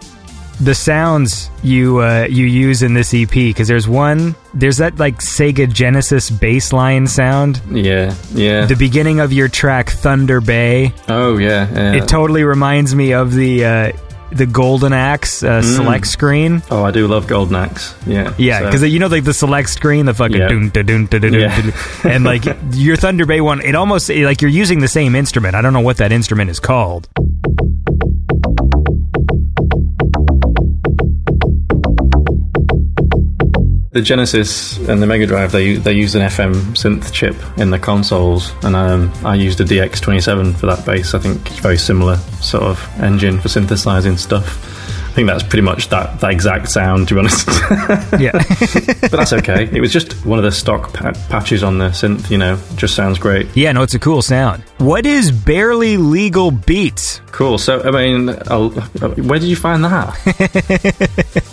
Speaker 1: the sounds you uh, you use in this EP because there's one there's that like Sega Genesis bass line sound.
Speaker 2: Yeah, yeah.
Speaker 1: The beginning of your track Thunder Bay.
Speaker 2: oh, yeah. yeah.
Speaker 1: It totally reminds me of the uh, the Golden Axe uh, select screen.
Speaker 2: oh, I do love Golden Axe. Yeah.
Speaker 1: Yeah,
Speaker 2: so-
Speaker 1: because you know, like the select screen, the fucking
Speaker 2: Yeah.
Speaker 1: and like your Thunder Bay one, it almost like you're using the same instrument. I don't know what that instrument is called.
Speaker 2: The Genesis and the Mega Drive, they they used an FM synth chip in the consoles, and um, I used a DX27 for that bass. I think it's very similar sort of engine for synthesizing stuff. I think that's pretty much that, that exact sound, to be honest.
Speaker 1: Yeah,
Speaker 2: but that's okay. It was just one of the stock pa- patches on the synth. You know, just sounds great.
Speaker 1: yeah, no, it's a cool sound. What is barely legal beats?
Speaker 2: Cool. So, I mean, I'll, where did you find that?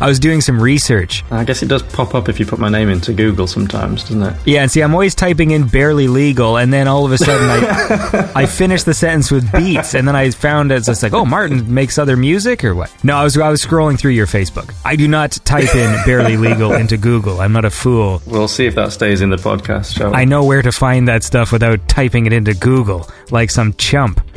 Speaker 1: I was doing some research.
Speaker 2: I guess it does pop up if you put my name into Google sometimes, doesn't it?
Speaker 1: Yeah, and see, I'm always typing in barely legal, and then all of a sudden I, I finish the sentence with beats, and then I found it's just like, oh, Martin makes other music or what? No, I was I was scrolling through your Facebook. I do not type in barely legal into Google. I'm not a fool.
Speaker 2: We'll see if that stays in the podcast, shall we?
Speaker 1: I know where to find that stuff without typing it into Google like some chump.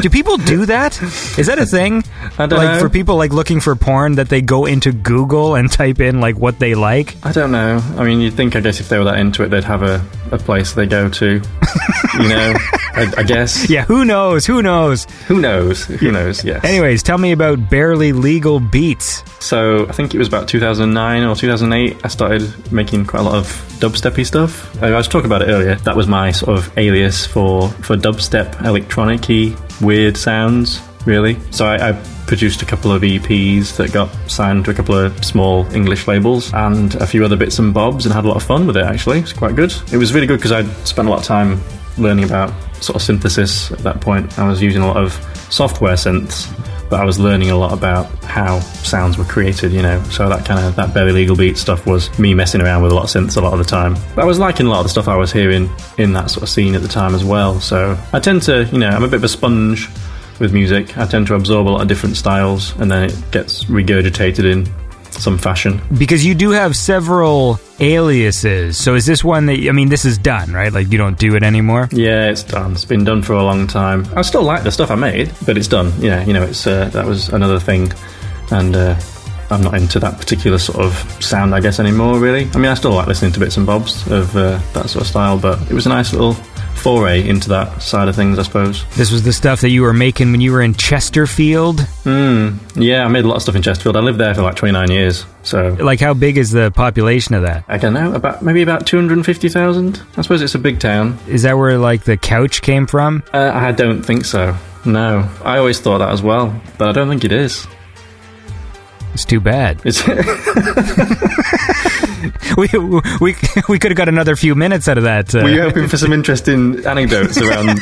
Speaker 1: do people do that? Is that a thing?
Speaker 2: I don't
Speaker 1: like
Speaker 2: know.
Speaker 1: for people like looking for porn that they go into Google and type in like what they like.
Speaker 2: I don't know. I mean, you'd think, I guess, if they were that into it, they'd have a, a place they go to. you know, I, I guess.
Speaker 1: Yeah, who knows? Who knows?
Speaker 2: Who knows? Who knows? Yes.
Speaker 1: Anyways, tell me about barely legal beats.
Speaker 2: So I think it was about 2009 or 2008. I started making quite a lot of dubsteppy stuff. I was talking about it earlier. That was my sort of alias for for dubstep, electronic-y, weird sounds. Really. So I, I produced a couple of EPs that got signed to a couple of small English labels and a few other bits and bobs, and had a lot of fun with it. Actually, it's quite good. It was really good because I'd spent a lot of time learning about sort of synthesis at that point. I was using a lot of software synths but I was learning a lot about how sounds were created, you know. So that kind of that barely legal beat stuff was me messing around with a lot of synths a lot of the time. But I was liking a lot of the stuff I was hearing in that sort of scene at the time as well. So I tend to, you know, I'm a bit of a sponge with music. I tend to absorb a lot of different styles, and then it gets regurgitated in some fashion.
Speaker 1: Because you do have several aliases. So is this one that I mean this is done, right? Like you don't do it anymore?
Speaker 2: Yeah, it's done. It's been done for a long time. I still like the stuff I made, but it's done. Yeah, you know, it's uh, that was another thing, and uh, I'm not into that particular sort of sound, I guess, anymore. Really. I mean, I still like listening to bits and bobs of uh, that sort of style, but it was a nice little foray into that side of things, I suppose.
Speaker 1: This was the stuff that you were making when you were in Chesterfield?
Speaker 2: Mm, yeah, I made a lot of stuff in Chesterfield. I lived there for like 29 years, so
Speaker 1: Like how big is the population of that?
Speaker 2: I don't know about maybe about 250,000. I suppose it's a big town.
Speaker 1: Is that where like the couch came from?
Speaker 2: Uh, I don't think so. No, I always thought that as well, but I don't think it is.
Speaker 1: It's too bad.
Speaker 2: It's
Speaker 1: We we we could have got another few minutes out of that. Uh,
Speaker 2: Were you hoping for some interesting anecdotes around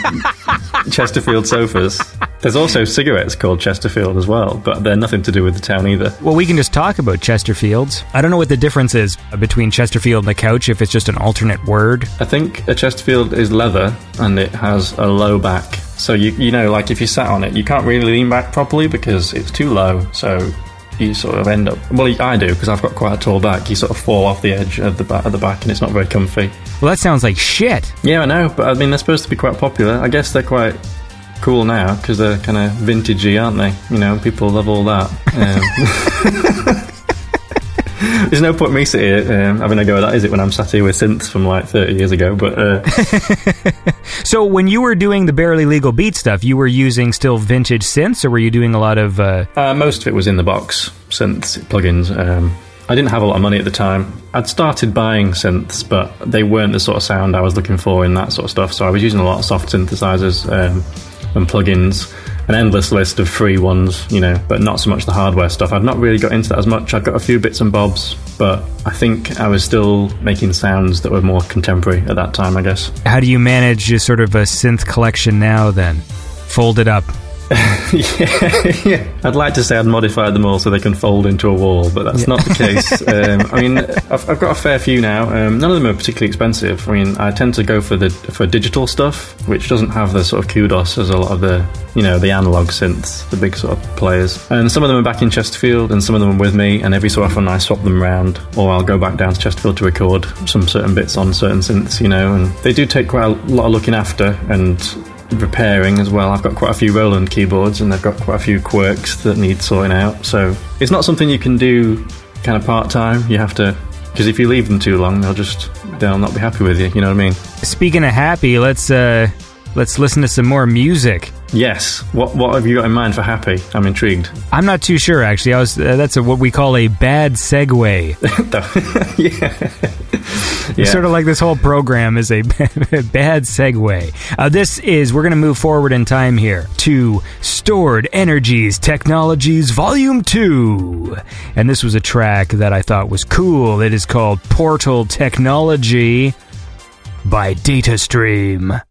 Speaker 2: Chesterfield sofas? There's also cigarettes called Chesterfield as well, but they're nothing to do with the town either.
Speaker 1: well, we can just talk about Chesterfields. I don't know what the difference is between Chesterfield and the couch. If it's just an alternate word.
Speaker 2: I think a Chesterfield is leather and it has a low back. So you you know, like if you sat on it, you can't really lean back properly because it's too low. So you sort of end up. Well, I do because I've got quite a tall back. You sort of fall off the edge of the back of the back, and it's not very comfy.
Speaker 1: Well, that sounds like shit.
Speaker 2: Yeah, I know, but I mean they're supposed to be quite popular. I guess they're quite cool now because they're kind of vintagey, aren't they? You know, people love all that. Um, There's no point me sitting here um, having a go at that, is it? When I'm sat here with synths from like 30 years ago, but uh,
Speaker 1: So when you were doing the barely legal beat stuff, you were using still vintage synths, or were you doing a lot of? Uh,
Speaker 2: uh, most of it was in the box synths plugins. Um, I didn't have a lot of money at the time. I'd started buying synths, but they weren't the sort of sound I was looking for in that sort of stuff. So I was using a lot of soft synthesizers um, and plugins, an endless list of free ones, you know, but not so much the hardware stuff. I'd not really got into that as much. I've got a few bits and bobs, but I think I was still making sounds that were more contemporary at that time, I guess.
Speaker 1: how do you manage your sort of a synth collection now? Then fold it up.
Speaker 2: yeah, yeah. I'd like to say I'd modified them all so they can fold into a wall, but that's not the case. Um, I mean, I've, I've got a fair few now. Um, none of them are particularly expensive. I mean, I tend to go for the for digital stuff, which doesn't have the sort of kudos as a lot of the you know the analog synths, the big sort of players. And some of them are back in Chesterfield, and some of them are with me. And every so often I swap them around, or I'll go back down to Chesterfield to record some certain bits on certain synths, you know. And they do take quite a lot of looking after and repairing as well. I've got quite a few Roland keyboards and they've got quite a few quirks that need sorting out. So it's not something you can do kind of part time. You have to because if you leave them too long, they'll just they'll not be happy with you. You know what I mean?
Speaker 1: Speaking of happy, let's uh, let's listen to some more music.
Speaker 2: Yes. What what have you got in mind for happy? I'm intrigued.
Speaker 1: I'm not too sure actually. I was uh, that's a, what we call a bad segue.
Speaker 2: yeah.
Speaker 1: It's sort of like this whole program is a bad segue. Uh, this is, we're going to move forward in time here to Stored Energies Technologies Volume 2. And this was a track that I thought was cool. It is called Portal Technology by DataStream.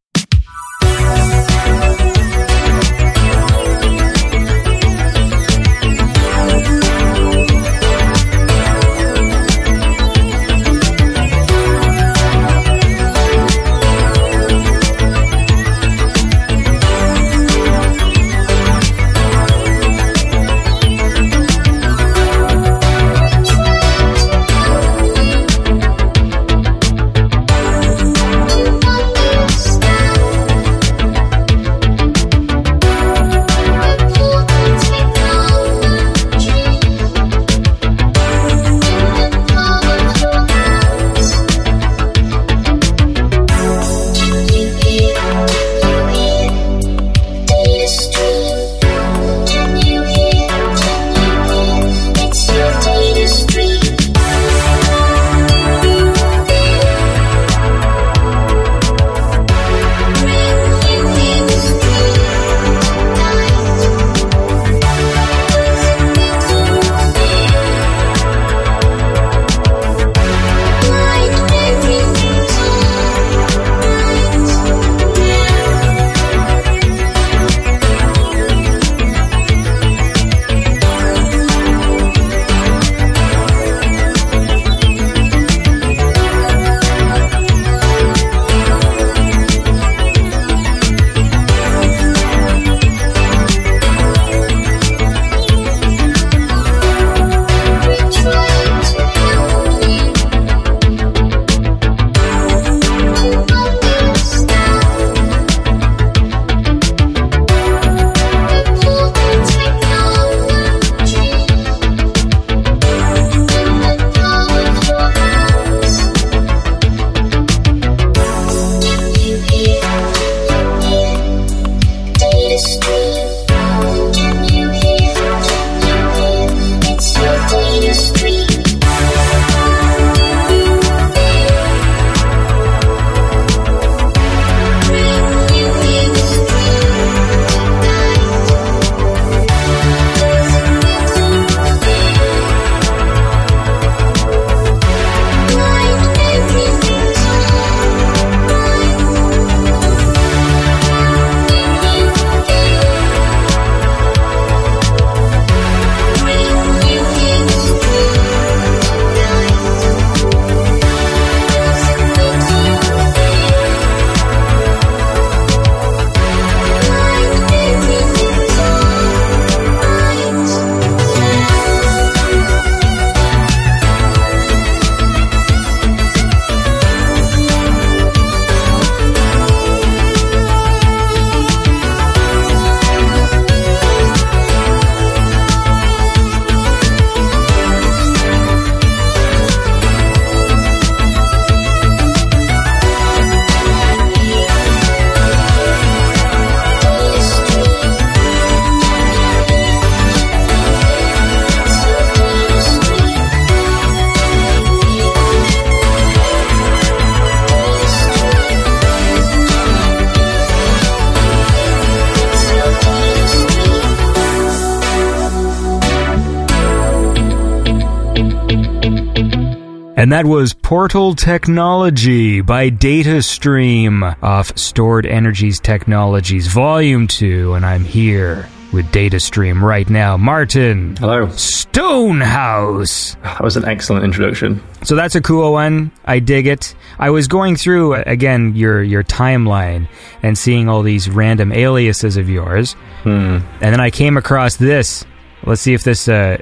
Speaker 1: And that was Portal Technology by DataStream off Stored Energies Technologies Volume 2. And I'm here with DataStream right now. Martin.
Speaker 2: Hello.
Speaker 1: Stonehouse.
Speaker 2: That was an excellent introduction.
Speaker 1: So that's a cool one. I dig it. I was going through again your your timeline and seeing all these random aliases of yours,
Speaker 2: Hmm.
Speaker 1: and then I came across this. Let's see if this uh,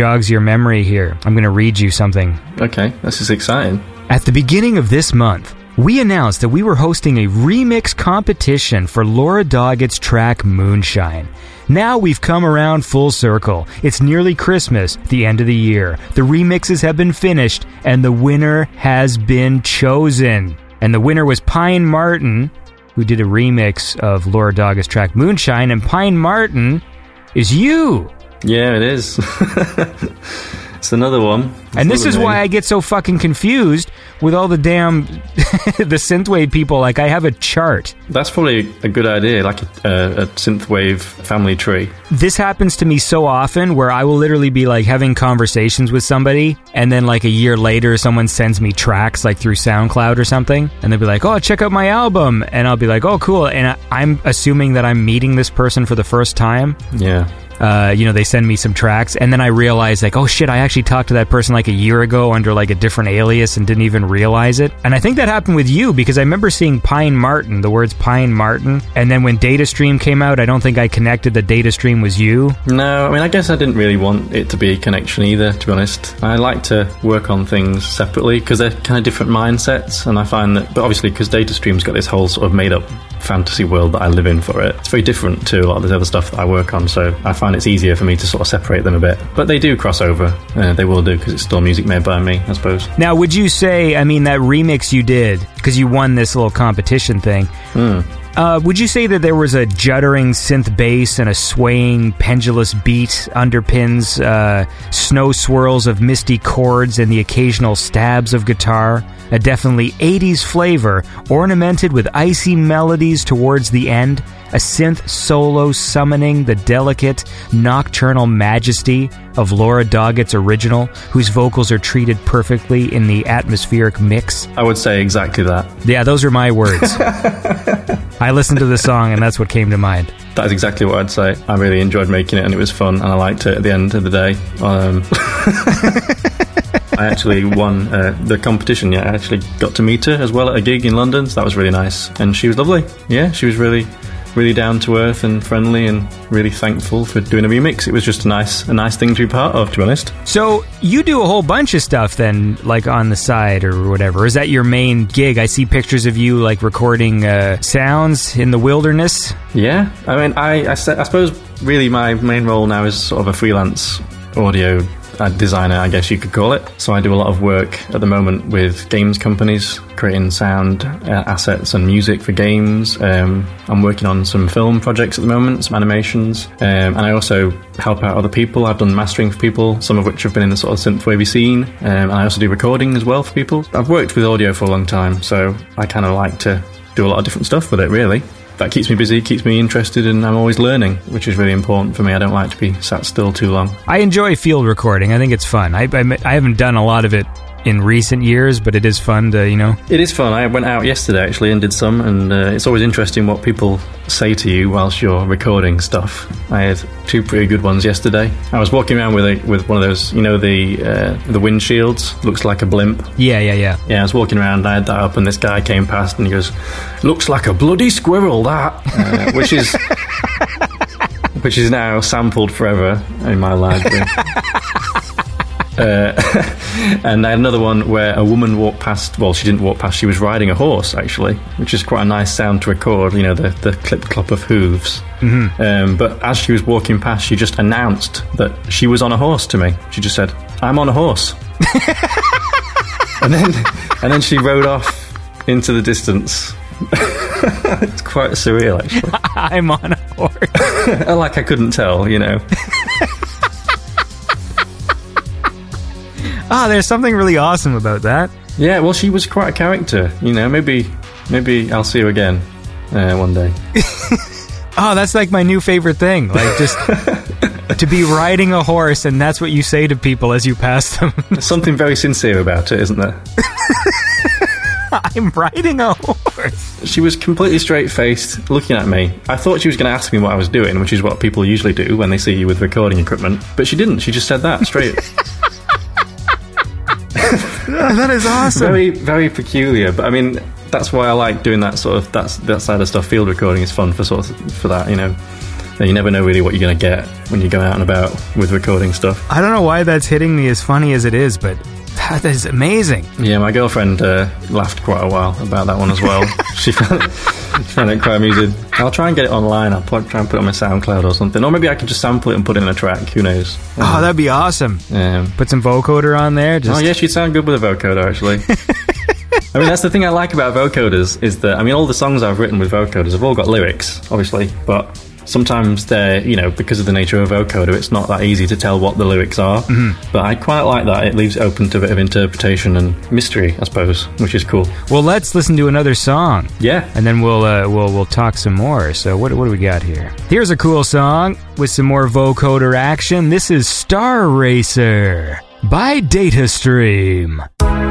Speaker 1: jogs your memory here. I'm going to read you something.
Speaker 2: Okay, this is exciting.
Speaker 1: At the beginning of this month, we announced that we were hosting a remix competition for Laura Doggett's track Moonshine. Now we've come around full circle. It's nearly Christmas, the end of the year. The remixes have been finished, and the winner has been chosen. And the winner was Pine Martin, who did a remix of Laura Doggett's track Moonshine, and Pine Martin is you.
Speaker 2: Yeah, it is. it's another one. It's
Speaker 1: And this is
Speaker 2: name.
Speaker 1: why I get so fucking confused with all the damn the synthwave people. Like I have a chart.
Speaker 2: That's probably a good idea, like a, a, a synthwave family tree.
Speaker 1: This happens to me so often where I will literally be like having conversations with somebody and then like a year later someone sends me tracks like through SoundCloud or something and they'll be like, "Oh, check out my album." And I'll be like, "Oh, cool." And I, I'm assuming that I'm meeting this person for the first time.
Speaker 2: Yeah.
Speaker 1: Uh, you know, they send me some tracks, and then I realize like, oh shit, I actually talked to that person like a year ago under like a different alias and didn't even realize it. And I think that happened with you because I remember seeing Pine Martin, the words Pine Martin, and then when DataStream came out, I don't think I connected that DataStream was you.
Speaker 2: No, I mean, I guess I didn't really want it to be a connection either, to be honest. I like to work on things separately because they're kind of different mindsets, and I find that, but obviously, because DataStream's got this whole sort of made up fantasy world that I live in for it, it's very different to a lot of the other stuff that I work on, so I find it's easier for me to sort of separate them a bit. But they do cross over, uh, they will do, because it's still music made by me, I suppose.
Speaker 1: Now, would you say, I mean, that remix you did because you won this little competition thing? Uh, would you say that there was a juddering synth bass and a swaying pendulous beat underpins uh, snow swirls of misty chords and the occasional stabs of guitar? A definitely 80s flavor, ornamented with icy melodies towards the end, a synth solo summoning the delicate, nocturnal majesty of Laura Doggett's original, whose vocals are treated perfectly in the atmospheric mix.
Speaker 2: I would say exactly that.
Speaker 1: Yeah, those are my words. I listened to the song and that's what came to mind.
Speaker 2: That is exactly what I'd say. I really enjoyed making it, and it was fun, and I liked it at the end of the day. Um, I actually won uh, the competition. Yeah, I actually got to meet her as well at a gig in London, so that was really nice. And she was lovely. Yeah, she was really, really down to earth and friendly, and really thankful for doing a remix. It was just a nice, a nice thing to be part of, to be honest.
Speaker 1: So you do a whole bunch of stuff then, like on the side or whatever. Is that your main gig? I see pictures of you like recording uh, sounds in the wilderness.
Speaker 2: Yeah, I mean, I, I, I suppose really my main role now is sort of a freelance audio uh, designer, I guess you could call it. So I do a lot of work at the moment with games companies, creating sound uh, assets and music for games. Um, I'm working on some film projects at the moment, some animations, um, and I also help out other people. I've done mastering for people, some of which have been in the sort of synthwavy scene, um, and I also do recording as well for people. I've worked with audio for a long time, so I kind of like to do a lot of different stuff with it, really that keeps me busy, keeps me interested, and I'm always learning, which is really important for me. I don't like to be sat still too long.
Speaker 1: I enjoy field recording. I think it's fun. I, I, I haven't done a lot of it in recent years, but it is fun to, you know.
Speaker 2: It is fun. I went out yesterday actually and did some, and uh, it's always interesting what people say to you whilst you're recording stuff. I had two pretty good ones yesterday. I was walking around with a, with one of those, you know, the uh, the windshields looks like a blimp.
Speaker 1: Yeah, yeah, yeah.
Speaker 2: Yeah, I was walking around, I had that up, and this guy came past and he goes, "Looks like a bloody squirrel, that," uh, which is. Which is now sampled forever in my library. Uh, and I had another one where a woman walked past. Well, she didn't walk past. She was riding a horse, actually, which is quite a nice sound to record. You know, the the clip clop of hooves. Mm-hmm. Um, but as she was walking past, she just announced that she was on a horse to me. She just said, "I'm on a horse," and then and then she rode off into the distance. it's quite surreal, actually.
Speaker 1: I'm on a horse.
Speaker 2: like I couldn't tell, you know.
Speaker 1: Ah, there's something really awesome about that.
Speaker 2: Yeah, well, she was quite a character. You know, maybe maybe I'll see her again uh, one day.
Speaker 1: Oh, that's like my new favorite thing. Like just to be riding a horse, and that's what you say to people as you pass them.
Speaker 2: There's something very sincere about it, isn't there?
Speaker 1: I'm riding a horse.
Speaker 2: She was completely straight faced, looking at me. I thought she was going to ask me what I was doing, which is what people usually do when they see you with recording equipment. But she didn't. She just said that straight.
Speaker 1: That is awesome.
Speaker 2: very, very peculiar. But I mean, that's why I like doing that sort of that's that side of stuff. Field recording is fun for sort of, for that, you know. And you never know really what you're going to get when you go out and about with recording stuff.
Speaker 1: I don't know why that's hitting me as funny as it is, but that is amazing.
Speaker 2: Yeah, my girlfriend uh, laughed quite a while about that one as well. she, found, found it quite. I'll try and get it online. I'll put, try and put it on my SoundCloud or something. Or maybe I can just sample it and put it in a track. Who knows?
Speaker 1: Oh, that'd be awesome.
Speaker 2: Um,
Speaker 1: Put some vocoder on there. Just
Speaker 2: Oh yeah, she'd sound good with a vocoder actually. I mean, that's the thing I like about vocoders is that I mean, all the songs I've written with vocoders have all got lyrics, obviously, but sometimes they're you know because of the nature of a vocoder, it's not that easy to tell what the lyrics are. But I quite like that; it leaves it open to a bit of interpretation and mystery, I suppose, which is cool.
Speaker 1: well, let's listen to another song.
Speaker 2: Yeah,
Speaker 1: and then we'll uh, we'll we'll talk some more. So what what do we got here? Here's a cool song with some more vocoder action. This is Star Racer by DataStream.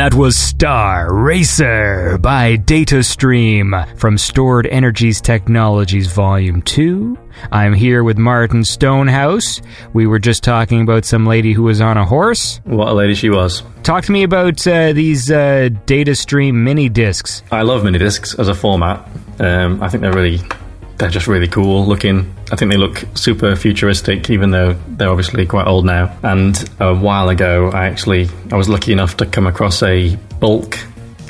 Speaker 1: That was Star Racer by DataStream from Stored Energies Technologies Volume 2. I'm here with Martin Stonehouse. We were just talking about some lady who was on a horse.
Speaker 2: What a lady she was.
Speaker 1: Talk to me about uh, these uh, DataStream mini discs.
Speaker 2: I love mini discs as a format. Um, I think they're really they're just really cool looking. I think they look super futuristic, even though they're obviously quite old now. And a while ago, I actually I was lucky enough to come across a bulk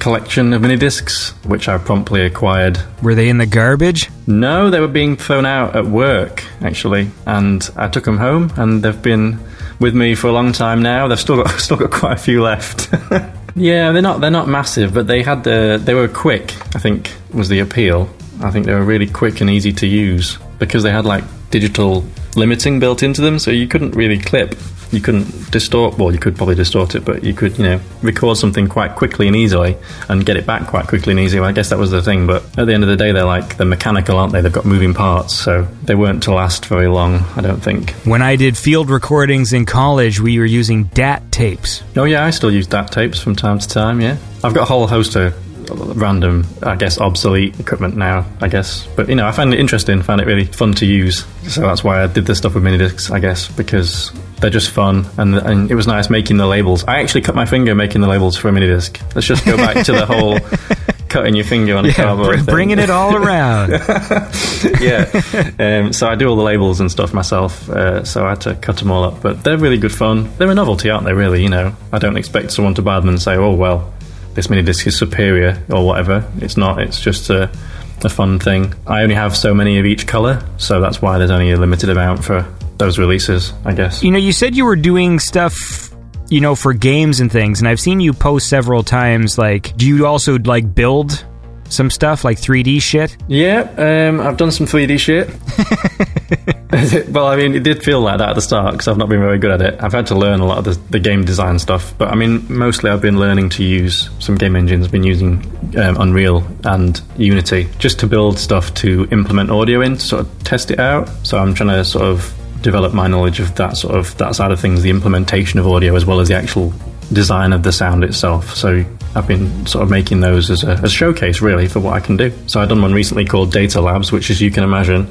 Speaker 2: collection of mini discs, which I promptly acquired.
Speaker 1: Were they in the garbage?
Speaker 2: No, they were being thrown out at work actually, and I took them home, and they've been with me for a long time now. They've still got still got quite a few left. yeah, they're not they're not massive, but they had the they were quick. I think was the appeal. I think they were really quick and easy to use because they had like digital limiting built into them, so you couldn't really clip. You couldn't distort. Well, you could probably distort it, but you could, you know, record something quite quickly and easily, and get it back quite quickly and easily. I guess that was the thing. But at the end of the day, they're like they're mechanical, aren't they? They've got moving parts, so they weren't to last very long. I don't think.
Speaker 1: When I did field recordings in college, we were using DAT tapes.
Speaker 2: Oh yeah, I still use DAT tapes from time to time. Yeah, I've got a whole host of random, I guess, obsolete equipment now, I guess. But, you know, I find it interesting, find it really fun to use. So that's why I did this stuff with mini discs, I guess, because they're just fun and, and it was nice making the labels. I actually cut my finger making the labels for a mini disc. Let's just go back to the whole cutting your finger on a
Speaker 1: Yeah,
Speaker 2: cardboard.
Speaker 1: br- bringing it all around.
Speaker 2: yeah. Um, so I do all the labels and stuff myself. Uh, so I had to cut them all up. But they're really good fun. They're a novelty, aren't they? Really, you know. I don't expect someone to buy them and say, "Oh well, this mini disc is superior" or whatever. It's not. It's just a, a fun thing. I only have so many of each color, so that's why there's only a limited amount for those releases. I guess.
Speaker 1: You know, you said you were doing stuff, you know, for games and things, and I've seen you post several times. Like, do you also like build some stuff, like 3D shit?
Speaker 2: Yeah, um, I've done some 3D shit. well, I mean, it did feel like that at the start because I've not been very good at it. I've had to learn a lot of the, the game design stuff, but I mean, mostly I've been learning to use some game engines. Been using um, Unreal and Unity just to build stuff to implement audio in, to sort of test it out. So I'm trying to sort of develop my knowledge of that sort of that side of things, the implementation of audio as well as the actual design of the sound itself. So I've been sort of making those as a, as a showcase, really, for what I can do. So I've done one recently called Data Labs, which, as you can imagine,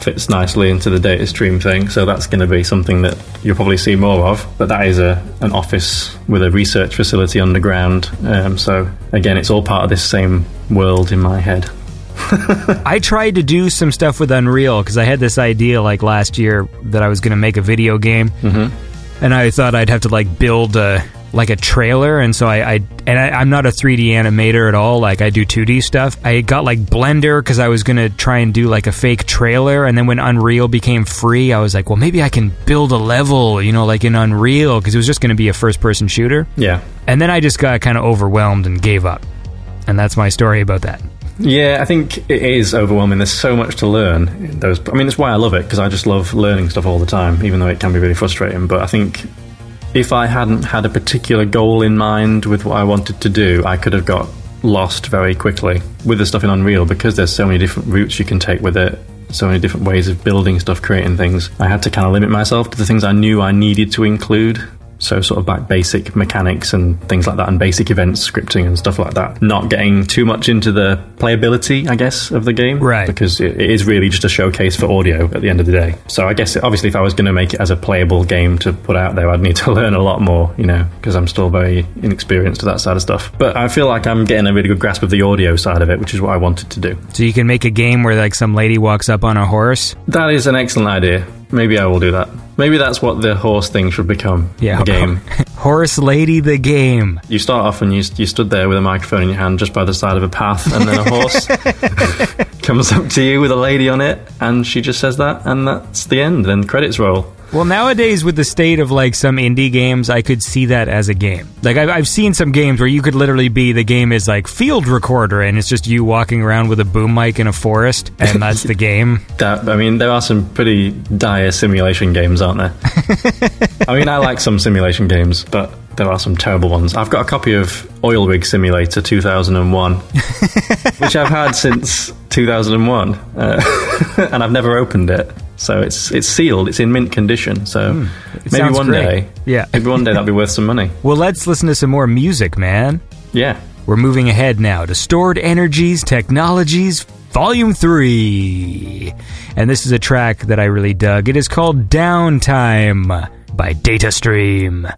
Speaker 2: fits nicely into the data stream thing. So that's going to be something that you'll probably see more of. But that is a an office with a research facility underground. Um, so again, it's all part of this same world in my head.
Speaker 1: I tried to do some stuff with Unreal because I had this idea like last year that I was going to make a video game, mm-hmm. and I thought I'd have to like build a like a trailer, and so I, I and I, I'm not a 3D animator at all. Like I do 2D stuff. I got like Blender because I was to try and do like a fake trailer, and then when Unreal became free, I was like, well, maybe I can build a level, you know, like in Unreal because it was just to be a first-person shooter.
Speaker 2: Yeah.
Speaker 1: And then I just got kind of overwhelmed and gave up, and that's my story about that.
Speaker 2: Yeah, I think it is overwhelming. There's so much to learn. Those, I mean, that's why I love it because I just love learning stuff all the time, even though it can be really frustrating. But I think if I hadn't had a particular goal in mind with what I wanted to do, I could have got lost very quickly with the stuff in Unreal because there's so many different routes you can take with it. So many different ways of building stuff, creating things. I had to kind of limit myself to the things I knew I needed to include. So, sort of back basic mechanics and things like that, and basic events scripting and stuff like that. Not getting too much into the playability, I guess, of the game.
Speaker 1: Right.
Speaker 2: Because it, it is really just a showcase for audio at the end of the day. So, I guess, obviously, if I was going to make it as a playable game to put out there, I'd need to learn a lot more, you know, because I'm still very inexperienced to that side of stuff. But I feel like I'm getting a really good grasp of the audio side of it, which is what I wanted to do.
Speaker 1: So you can make a game where like some lady walks up on a horse.
Speaker 2: That is an excellent idea. Maybe I will do that. Maybe that's what the horse thing should become.
Speaker 1: Yeah,
Speaker 2: A game.
Speaker 1: Horse Lady the game.
Speaker 2: You start off and you, you stood there with a microphone in your hand just by the side of a path, and then a horse comes up to you with a lady on it, and she just says that, and that's the end. Then credits roll.
Speaker 1: Well, nowadays with the state of like some indie games, I could see that as a game. Like I've, I've seen some games where you could literally be the game is like field recorder, and it's just you walking around with a boom mic in a forest, and that's the game.
Speaker 2: That I mean, there are some pretty dire simulation games, aren't there? I mean, I like some simulation games, but there are some terrible ones. I've got a copy of Oil Rig Simulator 2001, which I've had since 2001, uh, and I've never opened it. So it's it's sealed. It's in mint condition. So maybe
Speaker 1: Hmm.
Speaker 2: one
Speaker 1: great.
Speaker 2: day,
Speaker 1: Yeah.
Speaker 2: maybe one day that'll be worth some money.
Speaker 1: Well, let's listen to some more music, man.
Speaker 2: Yeah.
Speaker 1: We're moving ahead now to Stored Energies Technologies Volume 3. And this is a track that I really dug. It is called Downtime by DataStream.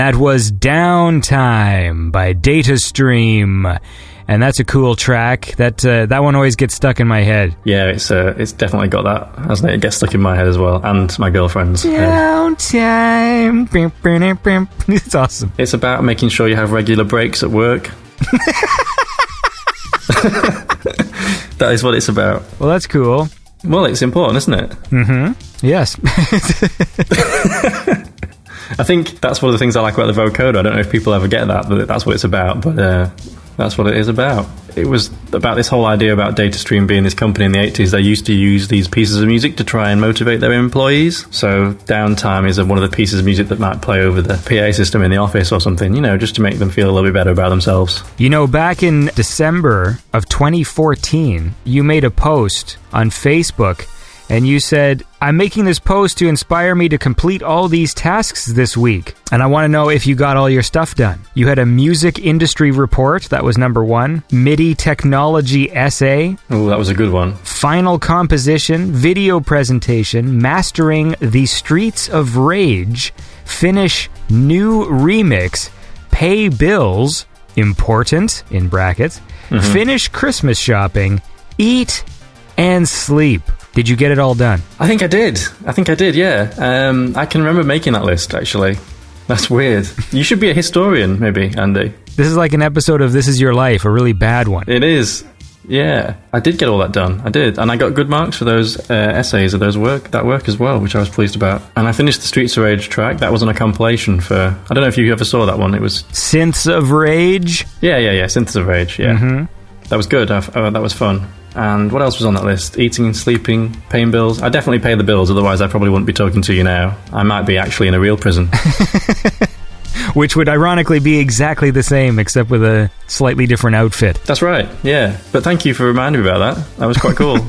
Speaker 1: That was Downtime by DataStream. And that's a cool track. That uh, that one always gets stuck in my head.
Speaker 2: Yeah, it's uh, it's definitely got that, hasn't it? It gets stuck in my head as well, and my girlfriend's.
Speaker 1: Downtime. It's awesome.
Speaker 2: It's about making sure you have regular breaks at work. that is what it's about.
Speaker 1: Well, that's cool.
Speaker 2: Well, it's important, isn't it? Mm-hmm.
Speaker 1: Yes.
Speaker 2: I think that's one of the things I like about the vocoder. I don't know if people ever get that, but that's what it's about. But uh, That's what it is about. It was about this whole idea about DataStream being this company in the 80s. They used to use these pieces of music to try and motivate their employees. So downtime is one of the pieces of music that might play over the PA system in the office or something, you know, just to make them feel a little bit better about themselves.
Speaker 1: You know, back in December of 2014, you made a post on Facebook and you said, I'm making this post to inspire me to complete all these tasks this week. And I want to know if you got all your stuff done. You had a music industry report, that was number one, MIDI technology essay,
Speaker 2: Oh, that was a good one.
Speaker 1: final composition, video presentation, mastering the streets of rage, finish new remix, pay bills, important, in brackets, mm-hmm. finish Christmas shopping, eat, and sleep. Did you get it all done?
Speaker 2: I think I did. I think I did, yeah. Um, I can remember making that list, actually. That's weird. You should be a historian, maybe, Andy.
Speaker 1: This is like an episode of This Is Your Life, a really bad one.
Speaker 2: It is. Yeah, I did get all that done. I did, and I got good marks for those uh, essays of those work, that work as well, which I was pleased about. And I finished the Streets of Rage track. That was on a compilation for. I don't know if you ever saw that one. It was.
Speaker 1: Synths of Rage.
Speaker 2: Yeah, yeah, yeah. Synthesis of Rage. Yeah, that was good. I, uh, that was fun. And what else was on that list? Eating and sleeping, paying bills. I definitely pay the bills, otherwise I probably wouldn't be talking to you now. I might be actually in a real prison.
Speaker 1: which would ironically be exactly the same except with a slightly different outfit.
Speaker 2: That's right. Yeah, but thank you for reminding me about that. That was quite cool.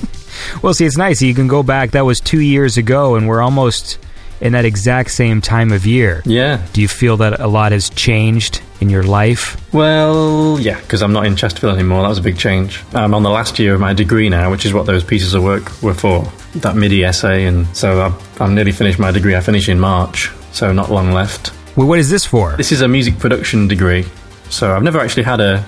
Speaker 1: Well, see, it's nice. You can go back. That was two years ago, and we're almost in that exact same time of year.
Speaker 2: yeah.
Speaker 1: Do you feel that a lot has changed in your life?
Speaker 2: Well, yeah, because I'm not in Chesterfield anymore. That was a big change. I'm on the last year of my degree now, which is what those pieces of work were for. That MIDI essay, and so I've, I'm nearly finished my degree. I finish in March, so not long left.
Speaker 1: Well, what is this for?
Speaker 2: This is a music production degree, so I've never actually had a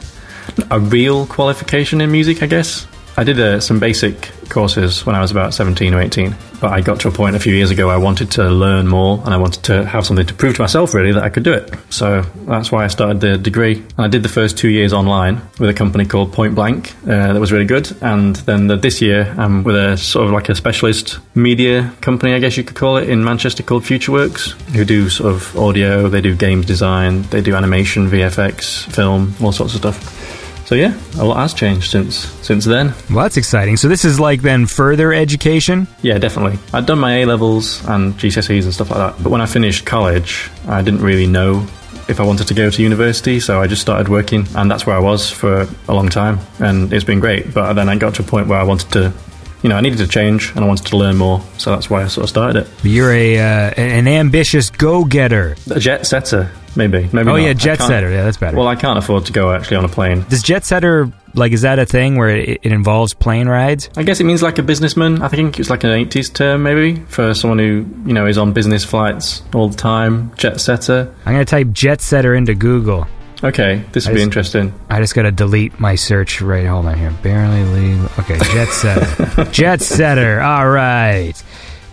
Speaker 2: a real qualification in music. I guess I did uh, some basic courses when I was about 17 or 18, but I got to a point a few years ago I wanted to learn more and I wanted to have something to prove to myself really that I could do it. So that's why I started the degree. And I did the first two years online with a company called Point Blank uh, that was really good. And then the, this year I'm with a sort of like a specialist media company, I guess you could call it, in Manchester called FutureWorks, who do sort of audio, they do games design, they do animation, VFX, film, all sorts of stuff. So yeah, a lot has changed since since then.
Speaker 1: Well, that's exciting. So this is like then further education.
Speaker 2: Yeah, definitely. I'd done my A levels and GCSEs and stuff like that, but when I finished college, I didn't really know if I wanted to go to university, so I just started working, and that's where I was for a long time, and it's been great. But then I got to a point where I wanted to, you know, I needed to change and I wanted to learn more, so that's why I sort of started it.
Speaker 1: You're a uh, an ambitious go-getter.
Speaker 2: A jet setter, maybe. maybe
Speaker 1: Oh
Speaker 2: not.
Speaker 1: yeah, jet setter. Yeah, that's better.
Speaker 2: Well, I can't afford to go actually on a plane.
Speaker 1: Does jet setter like is that a thing where it, it involves plane rides?
Speaker 2: I guess it means like a businessman. I think it's like an 80s term, maybe, for someone who, you know, is on business flights all the time. Jet setter.
Speaker 1: I'm gonna type jet setter into Google.
Speaker 2: Okay, this will be interesting.
Speaker 1: I just gotta delete my search right. Hold on here. Barely legal. Okay, jet setter. jet setter. All right.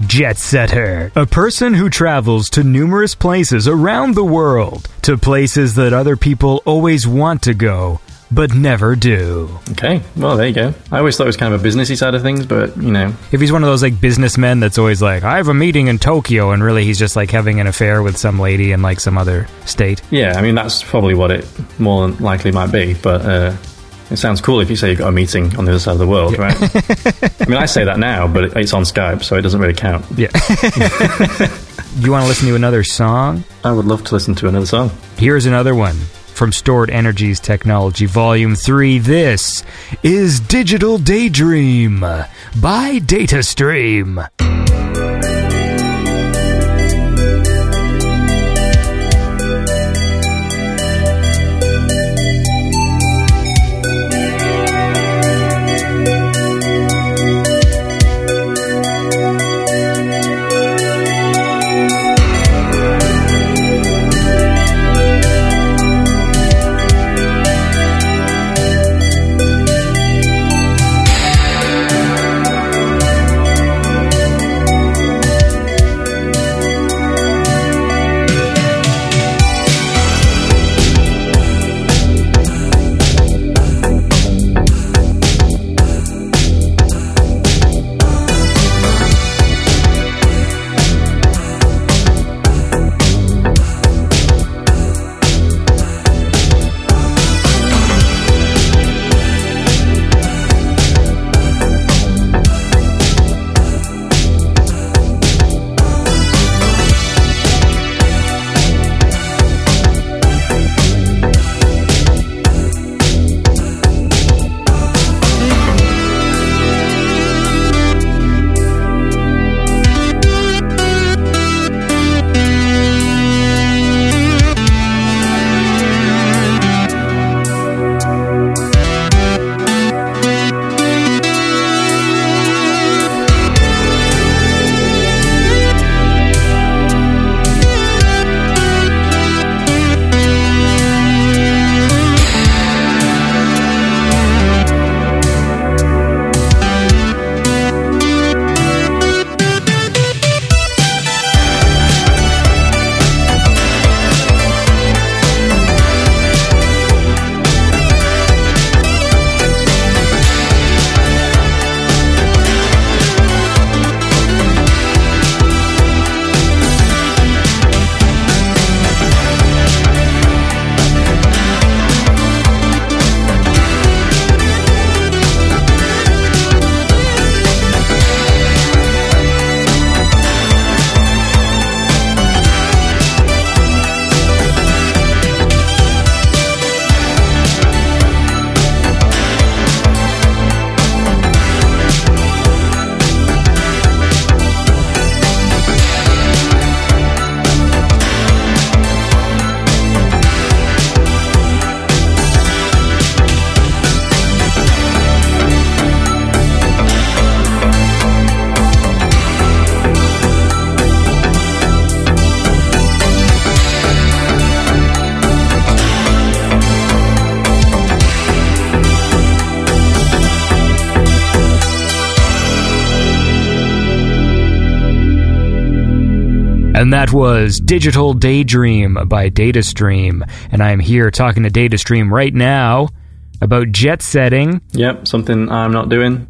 Speaker 1: Jet setter. A person who travels to numerous places around the world, to places that other people always want to go, but never do.
Speaker 2: Okay, well, there you go. I always thought it was kind of a businessy side of things, but, you know,
Speaker 1: If he's one of those like businessmen that's always like, I have a meeting in Tokyo, and really he's just like having an affair with some lady in like some other state.
Speaker 2: yeah, I mean, that's probably what it more than likely might be, but uh, it sounds cool if you say you've got a meeting on the other side of the world, right? I mean, I say that now, but it's on Skype, so it doesn't really count.
Speaker 1: Yeah. you want to listen to another song?
Speaker 2: I would love to listen to another song.
Speaker 1: Here's another one from Stored Energies Technology, Volume 3. This is Digital Daydream by DataStream. And that was Digital Daydream by Datastream. And I'm here talking to Datastream right now about jet setting.
Speaker 2: Yep, something I'm not doing.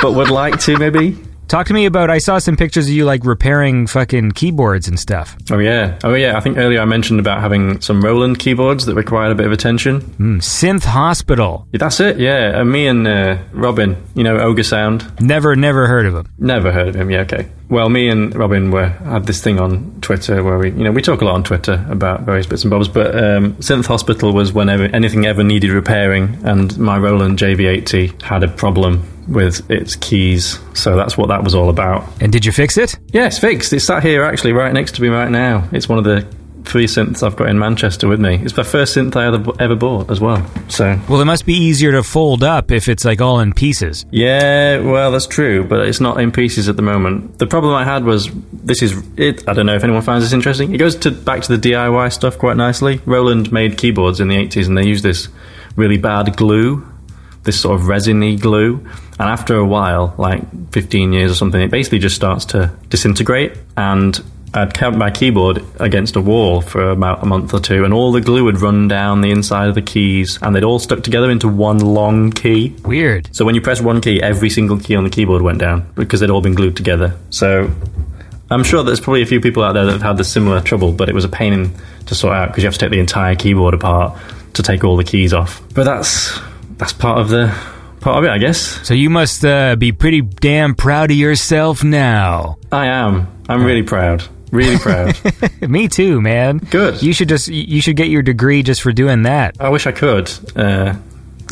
Speaker 2: but would like to, maybe.
Speaker 1: Talk to me about. I saw some pictures of you like repairing fucking keyboards and stuff.
Speaker 2: Oh yeah, oh yeah. I think earlier I mentioned about having some Roland keyboards that required a bit of attention.
Speaker 1: Mm, Synth Hospital.
Speaker 2: Yeah, That's it. Yeah, and me and uh, Robin, you know, Ogre Sound.
Speaker 1: Never, never heard of him.
Speaker 2: Never heard of him. Yeah, okay. Well, me and Robin were had this thing on Twitter where we, you know, we talk a lot on Twitter about various bits and bobs. But um, Synth Hospital was whenever anything ever needed repairing, and my Roland JV80 had a problem with its keys. So that's what that was all about.
Speaker 1: And did you fix it?
Speaker 2: It's fixed. It's sat here actually right next to me right now. It's one of the three synths I've got in Manchester with me. It's the first synth I ever, ever bought as well. So
Speaker 1: Well, it must be easier to fold up if it's like all in pieces.
Speaker 2: yeah, well that's true, but it's not in pieces at the moment. The problem I had was this is it. I don't know if anyone finds this interesting. It goes to back to the DIY stuff quite nicely. Roland made keyboards in the 80s, and they used this really bad glue, this sort of resiny glue. And after a while, like 15 years or something, it basically just starts to disintegrate. And I'd kept my keyboard against a wall for about a month or two, and all the glue had run down the inside of the keys, and they'd all stuck together into one long key.
Speaker 1: Weird.
Speaker 2: So when you press one key, every single key on the keyboard went down because they'd all been glued together. So I'm sure there's probably a few people out there that have had the similar trouble, but it was a pain in, to sort out because you have to take the entire keyboard apart to take all the keys off. But that's that's part of the part of it, I guess.
Speaker 1: So you must uh, be pretty damn proud of yourself now.
Speaker 2: I am. I'm really proud. Really proud.
Speaker 1: Me too, man.
Speaker 2: Good.
Speaker 1: You should just you should get your degree just for doing that.
Speaker 2: I wish I could. Uh,